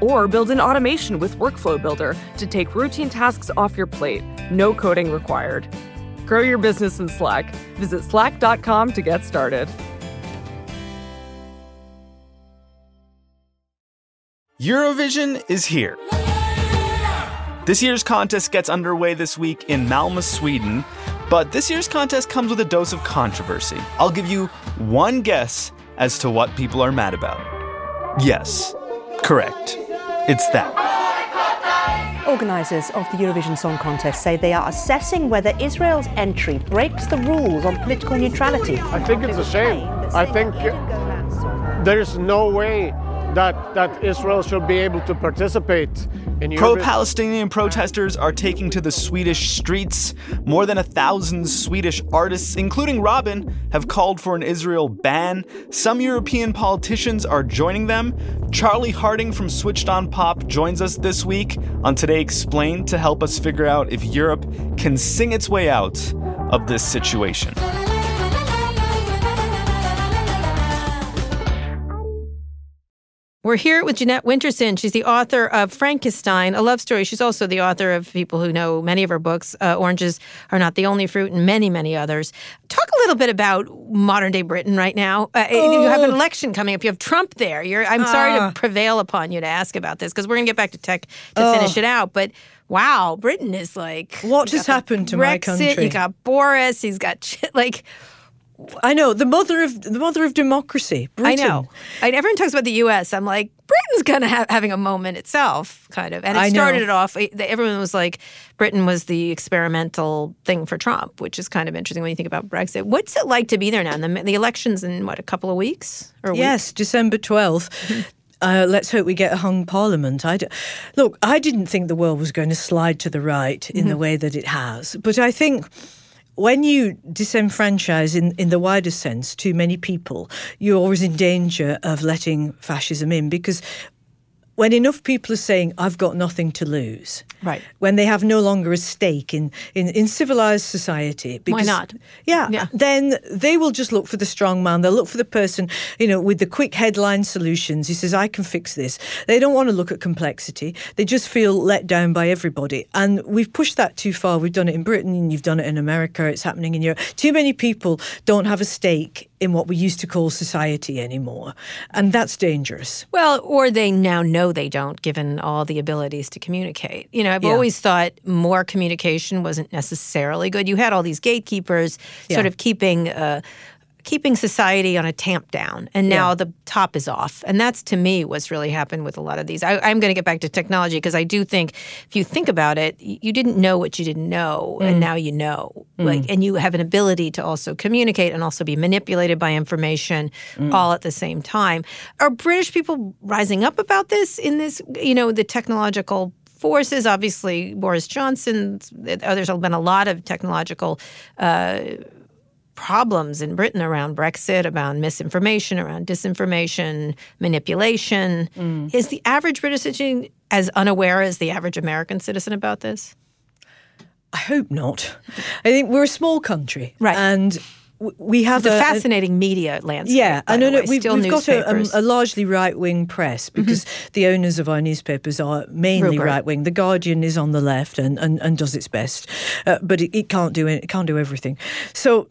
Or build an automation with Workflow Builder to take routine tasks off your plate. No coding required. Grow your business in Slack. Visit slack.com to get started. Eurovision is here. This year's contest gets underway this week in Malmö, Sweden. But this year's contest comes with a dose of controversy. I'll give you one guess as to what people are mad about. Yes, correct. It's that. Organisers of the Eurovision Song Contest say they are assessing whether Israel's entry breaks the rules on political neutrality. I think it's a shame. I think there's no way that, that Israel should be able to participate in Pro Palestinian protesters are taking to the Swedish streets. More than a thousand Swedish artists, including Robyn, have called for an Israel ban. Some European politicians are joining them. Charlie Harding from Switched on Pop joins us this week on Today Explained to help us figure out if Europe can sing its way out of this situation. We're here with Jeanette Winterson. She's the author of Frankissstein, a love story. She's also the author of people who know many of her books, uh, Oranges Are Not the Only Fruit, and many, many others. Talk a little bit about modern day Britain right now. Uh, oh. You have an election coming up. You have Trump there. You're, I'm sorry to ah. prevail upon you to ask about this because we're going to get back to tech to oh. finish it out. But wow, Britain is like. What has happened to Brexit, my country? You got Boris. He's got like I know the mother of the mother of democracy. Britain. I know. And everyone talks about the U.S. I'm like Britain's kind of ha- having a moment itself, kind of. And it I started it off. Everyone was like, Britain was the experimental thing for Trump, which is kind of interesting when you think about Brexit. What's it like to be there now? And the, the elections in what a couple of weeks or yes, week? December twelfth. Uh, let's hope we get a hung parliament. I d- look, I didn't think the world was going to slide to the right in mm-hmm. the way that it has, but I think when you disenfranchise in, in the wider sense too many people, you're always in danger of letting fascism in because when enough people are saying, I've got nothing to lose, right? When they have no longer a stake in, in, in civilized society. Because, Why not? Yeah, yeah. Then they will just look for the strong man. They'll look for the person, you know, with the quick headline solutions. He says, I can fix this. They don't want to look at complexity. They just feel let down by everybody. And we've pushed that too far. We've done it in Britain, you've done it in America, it's happening in Europe. Too many people don't have a stake in what we used to call society anymore. And that's dangerous. Well, or they now know they don't, given all the abilities to communicate. You know, I've yeah. always thought more communication wasn't necessarily good. You had all these gatekeepers yeah. sort of keeping. Uh, keeping society on a tamp down and now yeah. the top is off and that's to me what's really happened with a lot of these I, am going to get back to technology because i do think if you think about it you didn't know what you didn't know mm. and now you know mm. like and you have an ability to also communicate and also be manipulated by information mm. all at the same time are british people rising up about this in this you know the technological forces. Obviously, Boris Johnson. There's been a lot of technological uh, problems in Britain around Brexit, around misinformation, around disinformation, manipulation. Mm. Is the average British citizen as unaware as the average American citizen about this? I hope not. I think we're a small country. Right. And we have a, a fascinating a, media landscape. Yeah, I know. We've, we've got a, a, largely right wing press mm-hmm. because mm-hmm. the owners of our newspapers are mainly right wing. The Guardian is on the left and, and, and does its best, uh, but it, it, can't do it, it can't do everything. So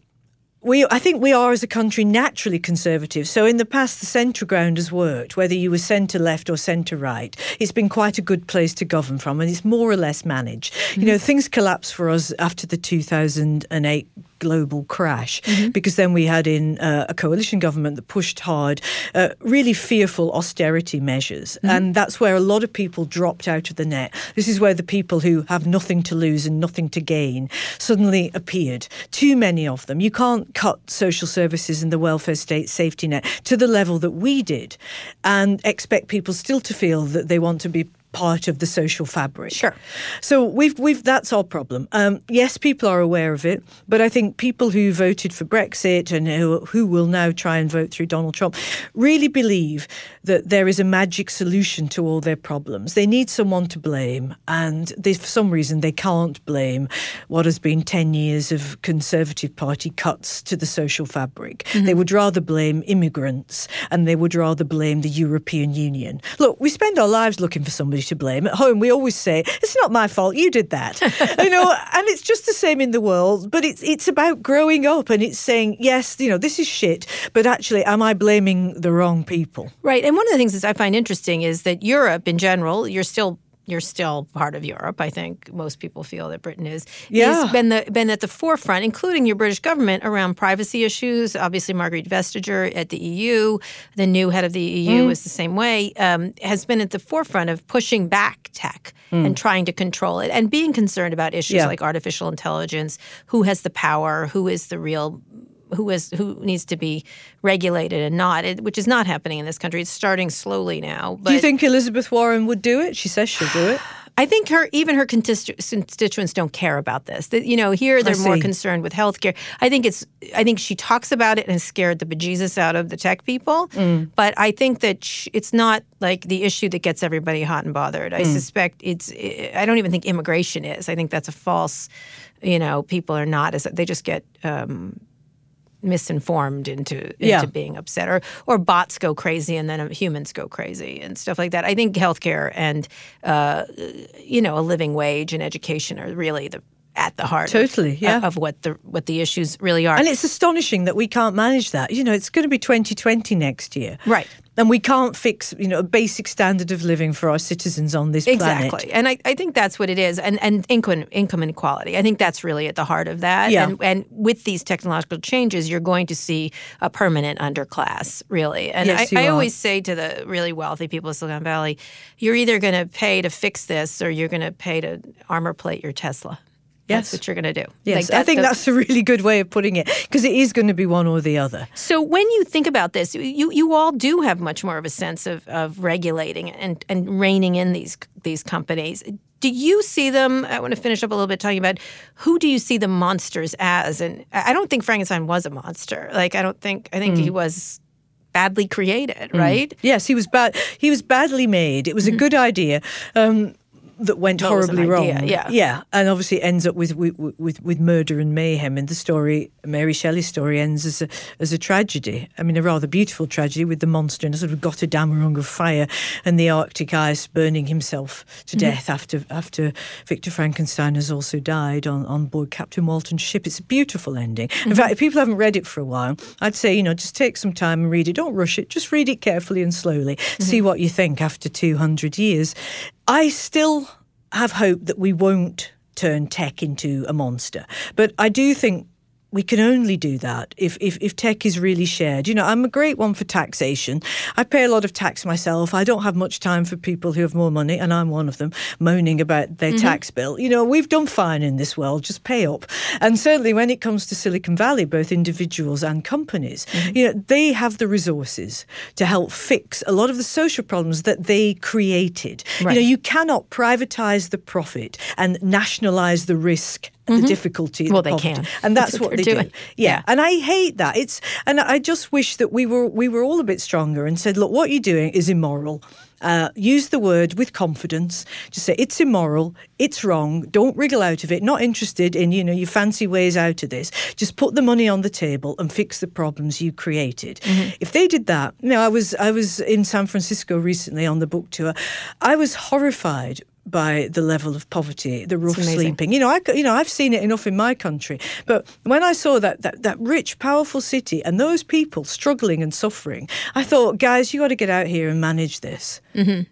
we, I think we are as a country naturally conservative. So in the past, the centre ground has worked, whether you were centre left or centre right. It's been quite a good place to govern from, and it's more or less managed. Mm-hmm. You know, things collapsed for us after the 2008 global crash mm-hmm. because then we had in uh, a coalition government that pushed hard uh, really fearful austerity measures mm-hmm. and that's where a lot of people dropped out of the net this is where the people who have nothing to lose and nothing to gain suddenly appeared too many of them you can't cut social services and the welfare state safety net to the level that we did and expect people still to feel that they want to be part of the social fabric. Sure. So we've we've that's our problem. Um, yes, people are aware of it, but I think people who voted for Brexit and who, who will now try and vote through Donald Trump really believe that there is a magic solution to all their problems. They need someone to blame, and they, for some reason they can't blame what has been ten years of Conservative Party cuts to the social fabric. Mm-hmm. They would rather blame immigrants, and they would rather blame the European Union. Look, we spend our lives looking for somebody to blame. At home, we always say, it's not my fault, you did that. you know, and it's just the same in the world, but it's, it's about growing up and it's saying, yes, you know, this is shit, but actually, am I blaming the wrong people? Right. And one of the things that I find interesting is that Europe in general, you're still you're still part of Europe. I think most people feel that Britain is. Yeah. Has been the been at the forefront, including your British government, around privacy issues. Obviously, Margrethe Vestager at the EU, the new head of the EU, mm. is the same way. Um, has been at the forefront of pushing back tech mm. and trying to control it, and being concerned about issues yeah. like artificial intelligence. Who has the power? Who is the real who is who needs to be regulated and not, it, which is not happening in this country. It's starting slowly now. do you think Elizabeth Warren would do it? She says she'll do it. I think her even her constituents don't care about this. That you know, here they're more concerned with healthcare. I think it's I think she talks about it and scared the bejesus out of the tech people. Mm. But I think that she, it's not like the issue that gets everybody hot and bothered. I mm. suspect it's. I don't even think immigration is. I think that's a false. You know, people are not as they just get. Um, misinformed into into yeah. being upset or or bots go crazy and then humans go crazy and stuff like that. I think healthcare and uh, you know a living wage and education are really the at the heart totally of, yeah. of what the what the issues really are and it's astonishing that we can't manage that you know it's going to be 2020 next year right and we can't fix, you know, a basic standard of living for our citizens on this exactly. planet. Exactly. And I, I think that's what it is. And and income income inequality. I think that's really at the heart of that. Yeah. And and with these technological changes, you're going to see a permanent underclass, really. And yes, I, I always say to the really wealthy people of Silicon Valley, you're either gonna pay to fix this or you're gonna pay to armor plate your Tesla. That's Yes. what you're going to do. Yes, Like, I think that's a really good way of putting it because it is going to be one or the other. So when you think about this, you you all do have much more of a sense of, of regulating and, and reining in these these companies. Do you see them? I want to finish up a little bit talking about who do you see the monsters as? And I I don't think Frankenstein was a monster. Like I don't think I think he mm. was badly created, mm. right? Yes, he was bad. He was badly made. It was a mm-hmm. good idea. Um, that went Well, it was an horribly wrong. yeah. yeah, and obviously ends up with with, with with murder and mayhem. And the story, Mary Shelley's story, ends as a as a tragedy. I mean, a rather beautiful tragedy with the monster in a sort of Gotterdammerung of fire and the Arctic ice burning himself to Mm-hmm. death after after Victor Frankenstein has also died on on board Captain Walton's ship. It's a beautiful ending. Mm-hmm. In fact, if people haven't read it for a while, I'd say you know just take some time and read it. Don't rush it. Just read it carefully and slowly. See Mm-hmm. what you think after two hundred years. I still have hope that we won't turn tech into a monster. But I do think we can only do that if, if, if tech is really shared. You know, I'm a great one for taxation. I pay a lot of tax myself. I don't have much time for people who have more money, and I'm one of them, moaning about their mm-hmm. tax bill. You know, we've done fine in this world, just pay up. And certainly when it comes to Silicon Valley, both individuals and companies, mm-hmm. you know, they have the resources to help fix a lot of the social problems that they created. You know, you cannot privatize the profit and nationalize the risk the difficulty. and Well, the they poverty. can. and that's, That's what, what they they're do. doing. Yeah. Yeah. and I hate that. It's and I just wish that we were we were all a bit stronger and said, look, what you're doing is immoral. Uh, use the word with confidence. Just say it's immoral, it's wrong. Don't wriggle out of it. Not interested in you know your fancy ways out of this. Just put the money on the table and fix the problems you created. If they did that, you know, I was I was in San Francisco recently on the book tour. I was horrified by the level of poverty, the rough sleeping. You know, I you know I've seen it enough in my country, but when I saw that that that rich, powerful city and those people struggling and suffering, I thought, guys, you got to get out here and manage this.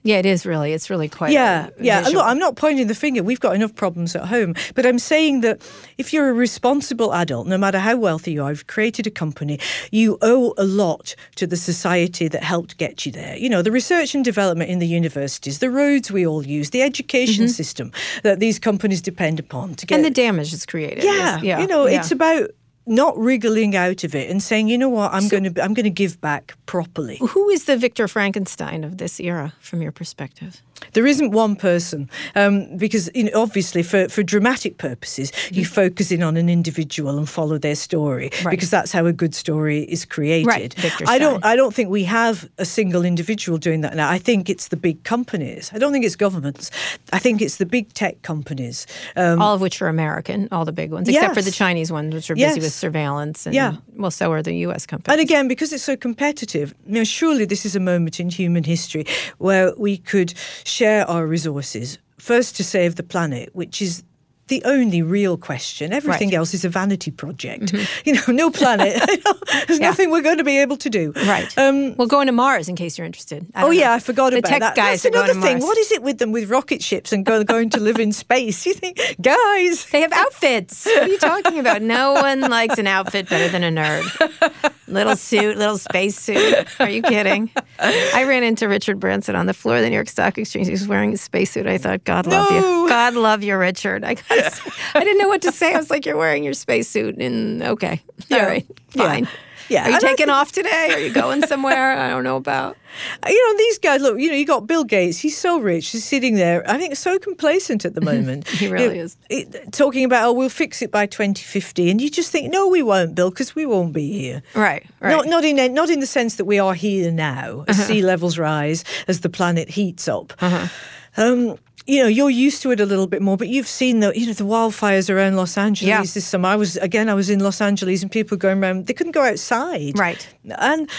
Yeah, it is really. It's really quite. Yeah, yeah. Visual. Look, I'm not pointing the finger. We've got enough problems at home. But I'm saying that if you're a responsible adult, no matter how wealthy you are, you've created a company, you owe a lot to the society that helped get you there. You know, the research and development in the universities, the roads we all use, the education system that these companies depend upon to get Mm-hmm. and the damage it's created. yeah, is- yeah. you know, yeah. it's about not wriggling out of it and saying, you know what, I'm going to I'm going to give back properly. Who is the Victor Frankenstein of this era, from your perspective? There isn't one person um, because you know, obviously for, for dramatic purposes you focus in on an individual and follow their story Mm-hmm. Right. because that's how a good story is created. Right, Victor I don't I don't think we have a single individual doing that now. I think it's the big companies. I don't think it's governments. I think it's the big tech companies. Um, all of which are American, all the big ones, except for the Chinese ones, which are busy with surveillance. And, Yeah. Well, so are the U.S. companies. And again, because it's so competitive, you know, surely this is a moment in human history where we could share our resources, first to save the planet, which is the only real question. Everything Right. else is a vanity project. You know, no planet. There's Yeah. nothing we're going to be able to do. Right. Um, well, going to Mars, in case you're interested. I Oh yeah, know. I forgot the about tech that. guys That's another thing. Mars. What is it with them with rocket ships and go, going to live in space? You think, guys? They have outfits. What are you talking about? No one likes an outfit better than a nerd. Little suit, little space suit. Are you kidding? I ran into Richard Branson on the floor of the New York Stock Exchange. He was wearing a spacesuit. I thought, God love No. you. God love you, Richard. I, I didn't know what to say. I was like, you're wearing your spacesuit. And okay. All Yeah. right. Fine. Yeah. Are you taking think- off today? Are you going somewhere? I don't know about. Uh, you know, these guys, look, you know, you got Bill Gates, he's so rich, he's sitting there, I think so complacent at the moment. He really is. it- talking about, oh, we'll fix it by 2050. And you just think, no, we won't, Bill, because we won't be here. Right. Right. Not, not in not in the sense that we are here now as uh-huh. sea levels rise, as the planet heats up. Uh-huh. Um, you know, you're used to it a little bit more, but you've seen the you know the wildfires around Los Angeles Yeah. this summer. I was again, I was in Los Angeles, and people going around. They couldn't go outside, Right. And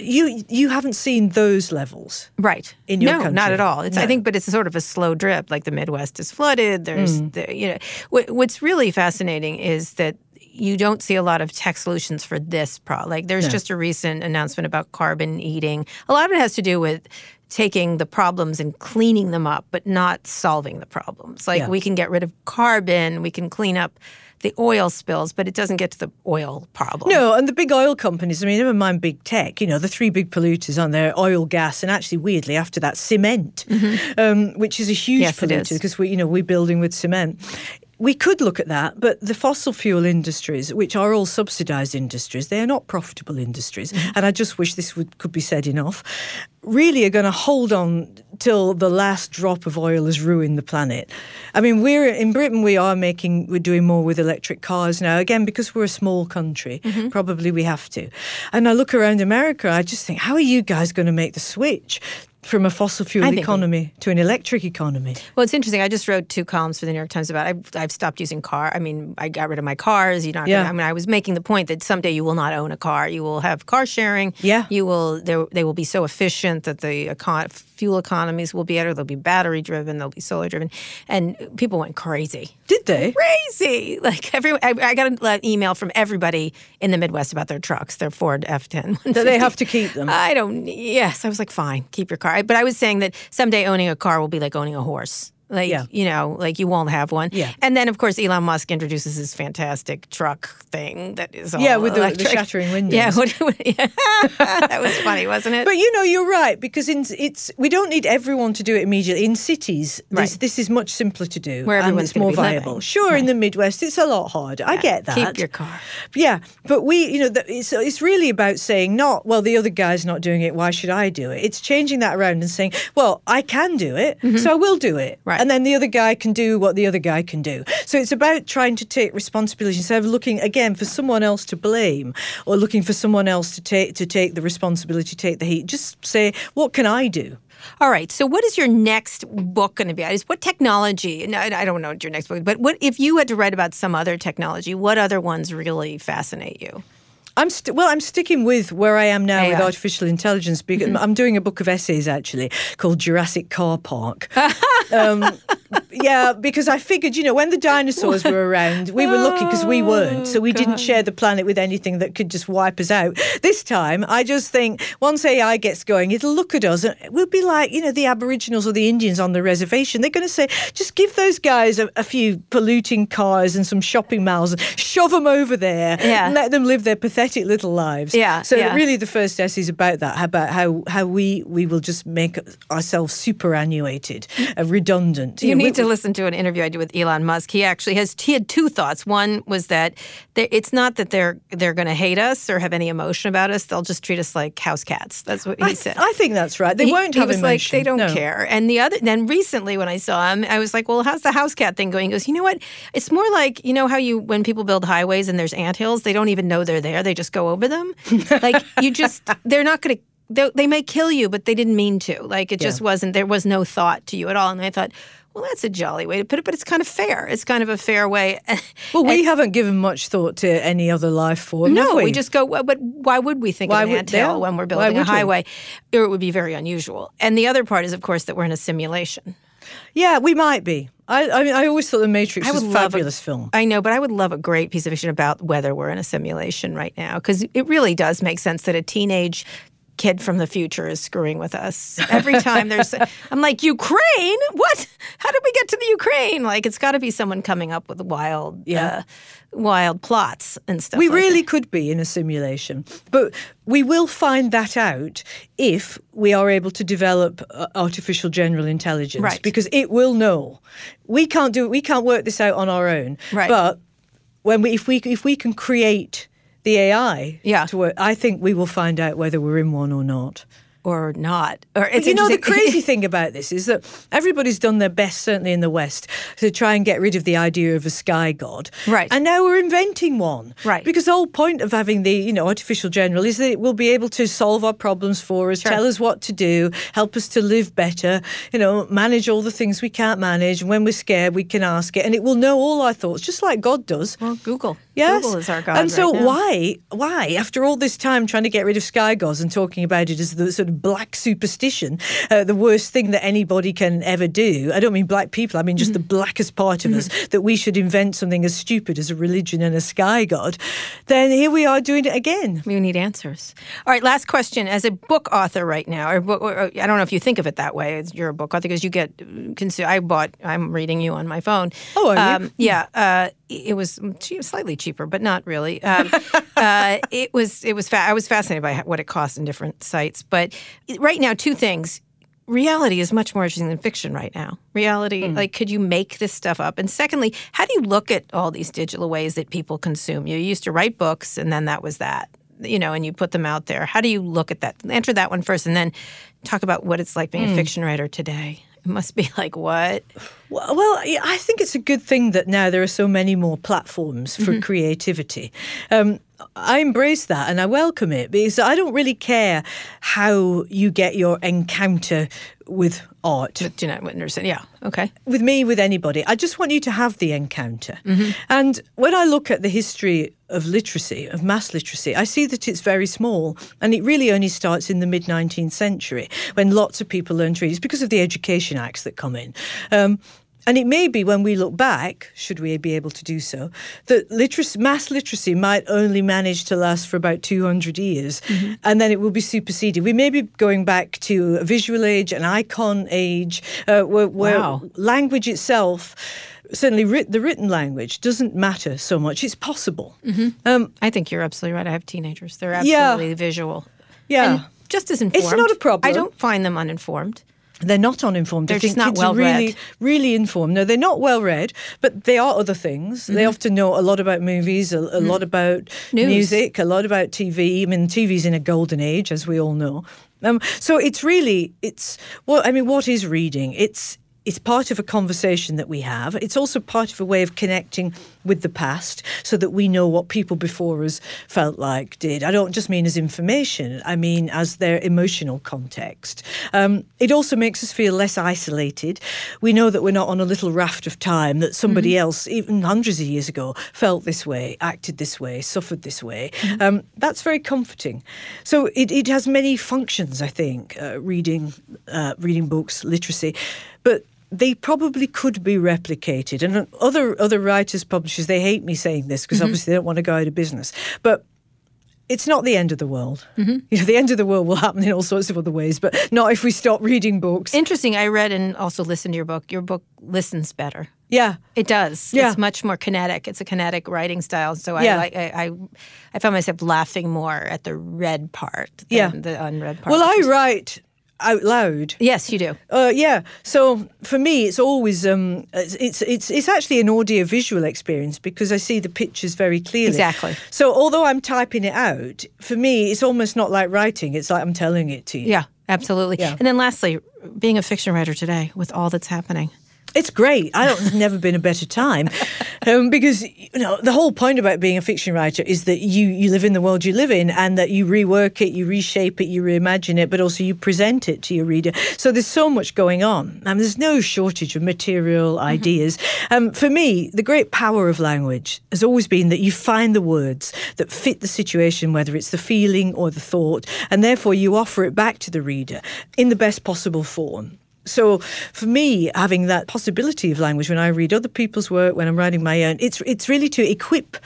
you you haven't seen those levels. Right. in your no, not at all. It's I think, but it's sort of a slow drip. Like the Midwest is flooded. There's Mm. the, you know what, what's really fascinating is that you don't see a lot of tech solutions for this problem. Like there's just a recent announcement about carbon eating. A lot of it has to do with taking the problems and cleaning them up, but not solving the problems. Like Yeah. we can get rid of carbon, we can clean up the oil spills, but it doesn't get to the oil problem. No, and the big oil companies, I mean, never mind big tech, you know, the three big polluters on there, oil, gas, and actually, weirdly, after that, cement, um, which is a huge Mm-hmm. Yes, polluter because we, you know, we're building with cement. We could look at that, but the fossil fuel industries, which are all subsidized industries, they are not profitable industries. Mm-hmm. And I just wish this would, could be said enough. Really are going to hold on till the last drop of oil has ruined the planet. I mean, we're in Britain. We are making, we're doing more with electric cars now. Again, because we're a small country, mm-hmm. probably we have to. And I look around America, I just think, how are you guys going to make the switch? From a fossil fuel economy to an electric economy. Well, it's interesting. I just wrote two columns for the New York Times about I've, I've stopped using car. I mean, I got rid of my cars. You know, yeah. I mean, I was making the point that someday you will not own a car. You will have car sharing. Yeah. You will. They will be so efficient that the econ- fuel economies will be better. They'll be battery driven. They'll be solar driven. And people went crazy. Did they? Crazy. Like every, I, I got an email from everybody in the Midwest about their trucks, their Ford F10. Do they have to keep them? I don't. Yes, I was like, fine, keep your car. But I was saying that someday owning a car will be like owning a horse. Like, yeah. you know, like you won't have one. Yeah. And then, of course, Elon Musk introduces his fantastic truck thing that is all Yeah, with the, the, shattering windows. Yeah, yeah. that was funny, wasn't it? But you know, you're right because in, it's we don't need everyone to do it immediately. In cities, right. this, this is much simpler to do, where everyone's more viable. Living. Sure, right. in the Midwest, it's a lot harder. Yeah. I get that. Keep your car. Yeah, but we, you know, it's it's really about saying not well, the other guy's not doing it. Why should I do it? It's changing that around and saying, well, I can do it, mm-hmm. so I will do it. Right. And then the other guy can do what the other guy can do. So it's about trying to take responsibility instead of looking again for someone else to blame or looking for someone else to take to take the responsibility, take the heat. Just say, what can I do? All right. So, what is your next book going to be? Is what technology? No, I don't know what your next book, but what if you had to write about some other technology? What other ones really fascinate you? I'm st- well. I'm sticking with where I am now AI. with artificial intelligence. Because mm-hmm. I'm doing a book of essays actually called Jurassic Car Park. um, yeah, because I figured, you know, when the dinosaurs were around, we were lucky because we weren't, so we oh, God. didn't share the planet with anything that could just wipe us out. This time, I just think once AI gets going, it'll look at us and we'll be like, you know, the Aboriginals or the Indians on the reservation. They're going to say, just give those guys a, a few polluting cars and some shopping malls, and shove them over there, yeah. and let them live their pathetic pathetic little lives. Yeah. So yeah. really, the first essay is about that, about how how we we will just make ourselves superannuated, uh, redundant. You, you know, need we, to listen to an interview I did with Elon Musk. He actually has he had two thoughts. One was that it's not that they're they're going to hate us or have any emotion about us. They'll just treat us like house cats. That's what he I, said. I think that's right. They he, won't have he was emotion. Like they don't no. care. And the other then recently when I saw him, I was like, well, how's the house cat thing going? He goes, you know what? It's more like you know how you when people build highways and there's ant hills, they don't even know they're there. They just go over them. like you just, they're not going to. They, they may kill you, but they didn't mean to. Like it yeah. just wasn't. There was no thought to you at all. And I thought, well, that's a jolly way to put it, but it's kind of fair. It's kind of a fair way. well, we and, haven't given much thought to any other life form. No, we? we? just go. But why would we think why of an anthill when we're building a highway? We? Or it would be very unusual. And the other part is, of course, that we're in a simulation. Yeah, we might be. I, I mean, I always thought The Matrix was a fabulous a, film. I know, but I would love a great piece of fiction about whether we're in a simulation right now, because it really does make sense that a teenage kid from the future is screwing with us every time there's i'm like ukraine what how did we get to the ukraine like it's got to be someone coming up with wild yeah. Uh, wild plots and stuff. We like really that. could be in a simulation, but we will find that out if we are able to develop uh, artificial general intelligence, right. because it will know. We can't do it. We can't work this out on our own. Right. But when we, if we if we can create the AI, yeah. to work, I think we will find out whether we're in one or not or not. Or you know, the crazy thing about this is that everybody's done their best, certainly in the West, to try and get rid of the idea of a sky god. Right. And now we're inventing one. Right. Because the whole point of having the, you know, artificial general is that it will be able to solve our problems for us, sure. tell us what to do, help us to live better, you know, manage all the things we can't manage. And when we're scared, we can ask it, and it will know all our thoughts, just like God does. Well, Google. Yes. Google is our God. And so right why, why, after all this time trying to get rid of sky gods and talking about it as the sort of black superstition, uh, the worst thing that anybody can ever do. I don't mean black people, I mean just mm-hmm. the blackest part of mm-hmm. us, that we should invent something as stupid as a religion and a sky god. Then here we are doing it again. We need answers. All right, last question. As a book author right now, or, book, or I don't know if you think of it that way, you're a book author because you get, I bought, I'm reading you on my phone. Oh, are um, you? Yeah. Uh, it was slightly cheaper, but not really. Um, uh, it was it was fa- I was fascinated by what it costs in different sites. But right now, two things: reality is much more interesting than fiction right now. Reality, mm. like, could you make this stuff up? And secondly, how do you look at all these digital ways that people consume? You used to write books, and then that was that, you know, and you put them out there. How do you look at that? Answer that one first, and then talk about what it's like being mm. a fiction writer today. Must be like what? Well, well, I think it's a good thing that now there are so many more platforms for mm-hmm. creativity. Um, I embrace that and I welcome it because I don't really care how you get your encounter with art. With Jeanette yeah, okay. With me, with anybody. I just want you to have the encounter. Mm-hmm. And when I look at the history of literacy, of mass literacy, I see that it's very small. And it really only starts in the mid 19th century when lots of people learn to read. It's because of the Education Acts that come in. Um, and it may be when we look back, should we be able to do so, that literacy, mass literacy might only manage to last for about 200 years mm-hmm. and then it will be superseded. We may be going back to a visual age, an icon age, uh, where, where wow. language itself certainly writ- the written language doesn't matter so much. It's possible. Mm-hmm. Um, I think you're absolutely right. I have teenagers; they're absolutely yeah, visual. Yeah, and just as informed. It's not a problem. I don't find them uninformed. They're not uninformed. They're just not well really, read. Really informed. No, they're not well read, but they are other things. Mm-hmm. They often know a lot about movies, a, a mm. lot about News. music, a lot about TV. I mean, TV's in a golden age, as we all know. Um, so it's really, it's well. I mean, what is reading? It's it's part of a conversation that we have. It's also part of a way of connecting with the past so that we know what people before us felt like, did. I don't just mean as information, I mean as their emotional context. Um, it also makes us feel less isolated. We know that we're not on a little raft of time, that somebody mm-hmm. else, even hundreds of years ago, felt this way, acted this way, suffered this way. Mm-hmm. Um, that's very comforting. So it, it has many functions, I think, uh, reading, uh, reading books, literacy. But they probably could be replicated. And other other writers, publishers, they hate me saying this because mm-hmm. obviously they don't want to go out of business. But it's not the end of the world. Mm-hmm. You know, the end of the world will happen in all sorts of other ways, but not if we stop reading books. Interesting. I read and also listened to your book. Your book listens better. Yeah, it does. Yeah. It's much more kinetic. It's a kinetic writing style. So I, yeah. I, I, I found myself laughing more at the read part than yeah. the unread part. Well, I write out loud. Yes, you do. Uh, yeah. So for me, it's always um, it's it's it's actually an audio visual experience because I see the pictures very clearly. Exactly. So although I'm typing it out, for me, it's almost not like writing. It's like I'm telling it to you. Yeah, absolutely. Yeah. And then lastly, being a fiction writer today with all that's happening. It's great. I don't. There's never been a better time, um, because you know the whole point about being a fiction writer is that you you live in the world you live in, and that you rework it, you reshape it, you reimagine it, but also you present it to your reader. So there's so much going on, and there's no shortage of material, mm-hmm. ideas. Mm-hmm. Um, for me, the great power of language has always been that you find the words that fit the situation, whether it's the feeling or the thought, and therefore you offer it back to the reader in the best possible form. So for me, having that possibility of language when I read other people's work, when I'm writing my own, it's it's really to equip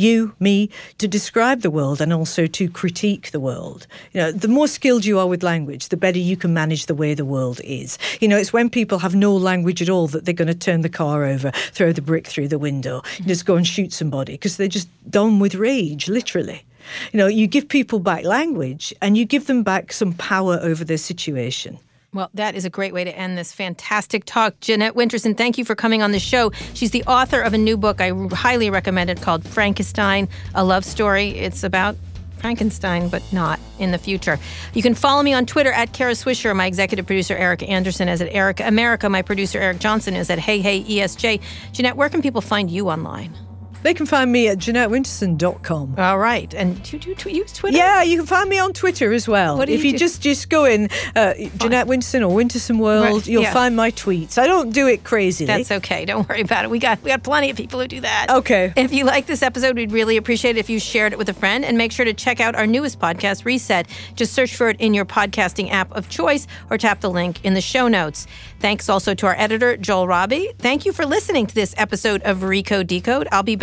you, me, to describe the world and also to critique the world. You know, the more skilled you are with language, the better you can manage the way the world is. You know, it's when people have no language at all that they're going to turn the car over, throw the brick through the window, mm-hmm. just go and shoot somebody because they're just done with rage, literally. You know, you give people back language and you give them back some power over their situation. Well, that is a great way to end this fantastic talk. Jeanette Winterson, thank you for coming on the show. She's the author of a new book I highly recommend it called Frankissstein, a love story. It's about Frankenstein, but not in the future. You can follow me on Twitter at Kara Swisher. My executive producer, Erica Anderson, is at Erica America. My producer, Eric Johnson, is at Hey Hey ESJ. Jeanette, where can people find you online? They can find me at JeanetteWinterson.com. All right. And do, do, do you use Twitter? Yeah, you can find me on Twitter as well. What do if you, you just just go in uh, Jeanette Winterson or Winterson World, right. you'll yeah. find my tweets. I don't do it crazily. That's okay. Don't worry about it. We got we got plenty of people who do that. Okay. If you like this episode, we'd really appreciate it if you shared it with a friend and make sure to check out our newest podcast, Reset. Just search for it in your podcasting app of choice or tap the link in the show notes. Thanks also to our editor, Joel Robbie. Thank you for listening to this episode of Recode Decode. I'll be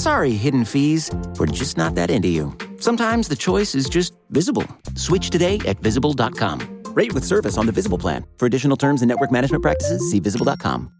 Sorry, hidden fees. We're just not that into you. Sometimes the choice is just visible. Switch today at visible.com. Rate with service on the Visible plan. For additional terms and network management practices, see visible.com.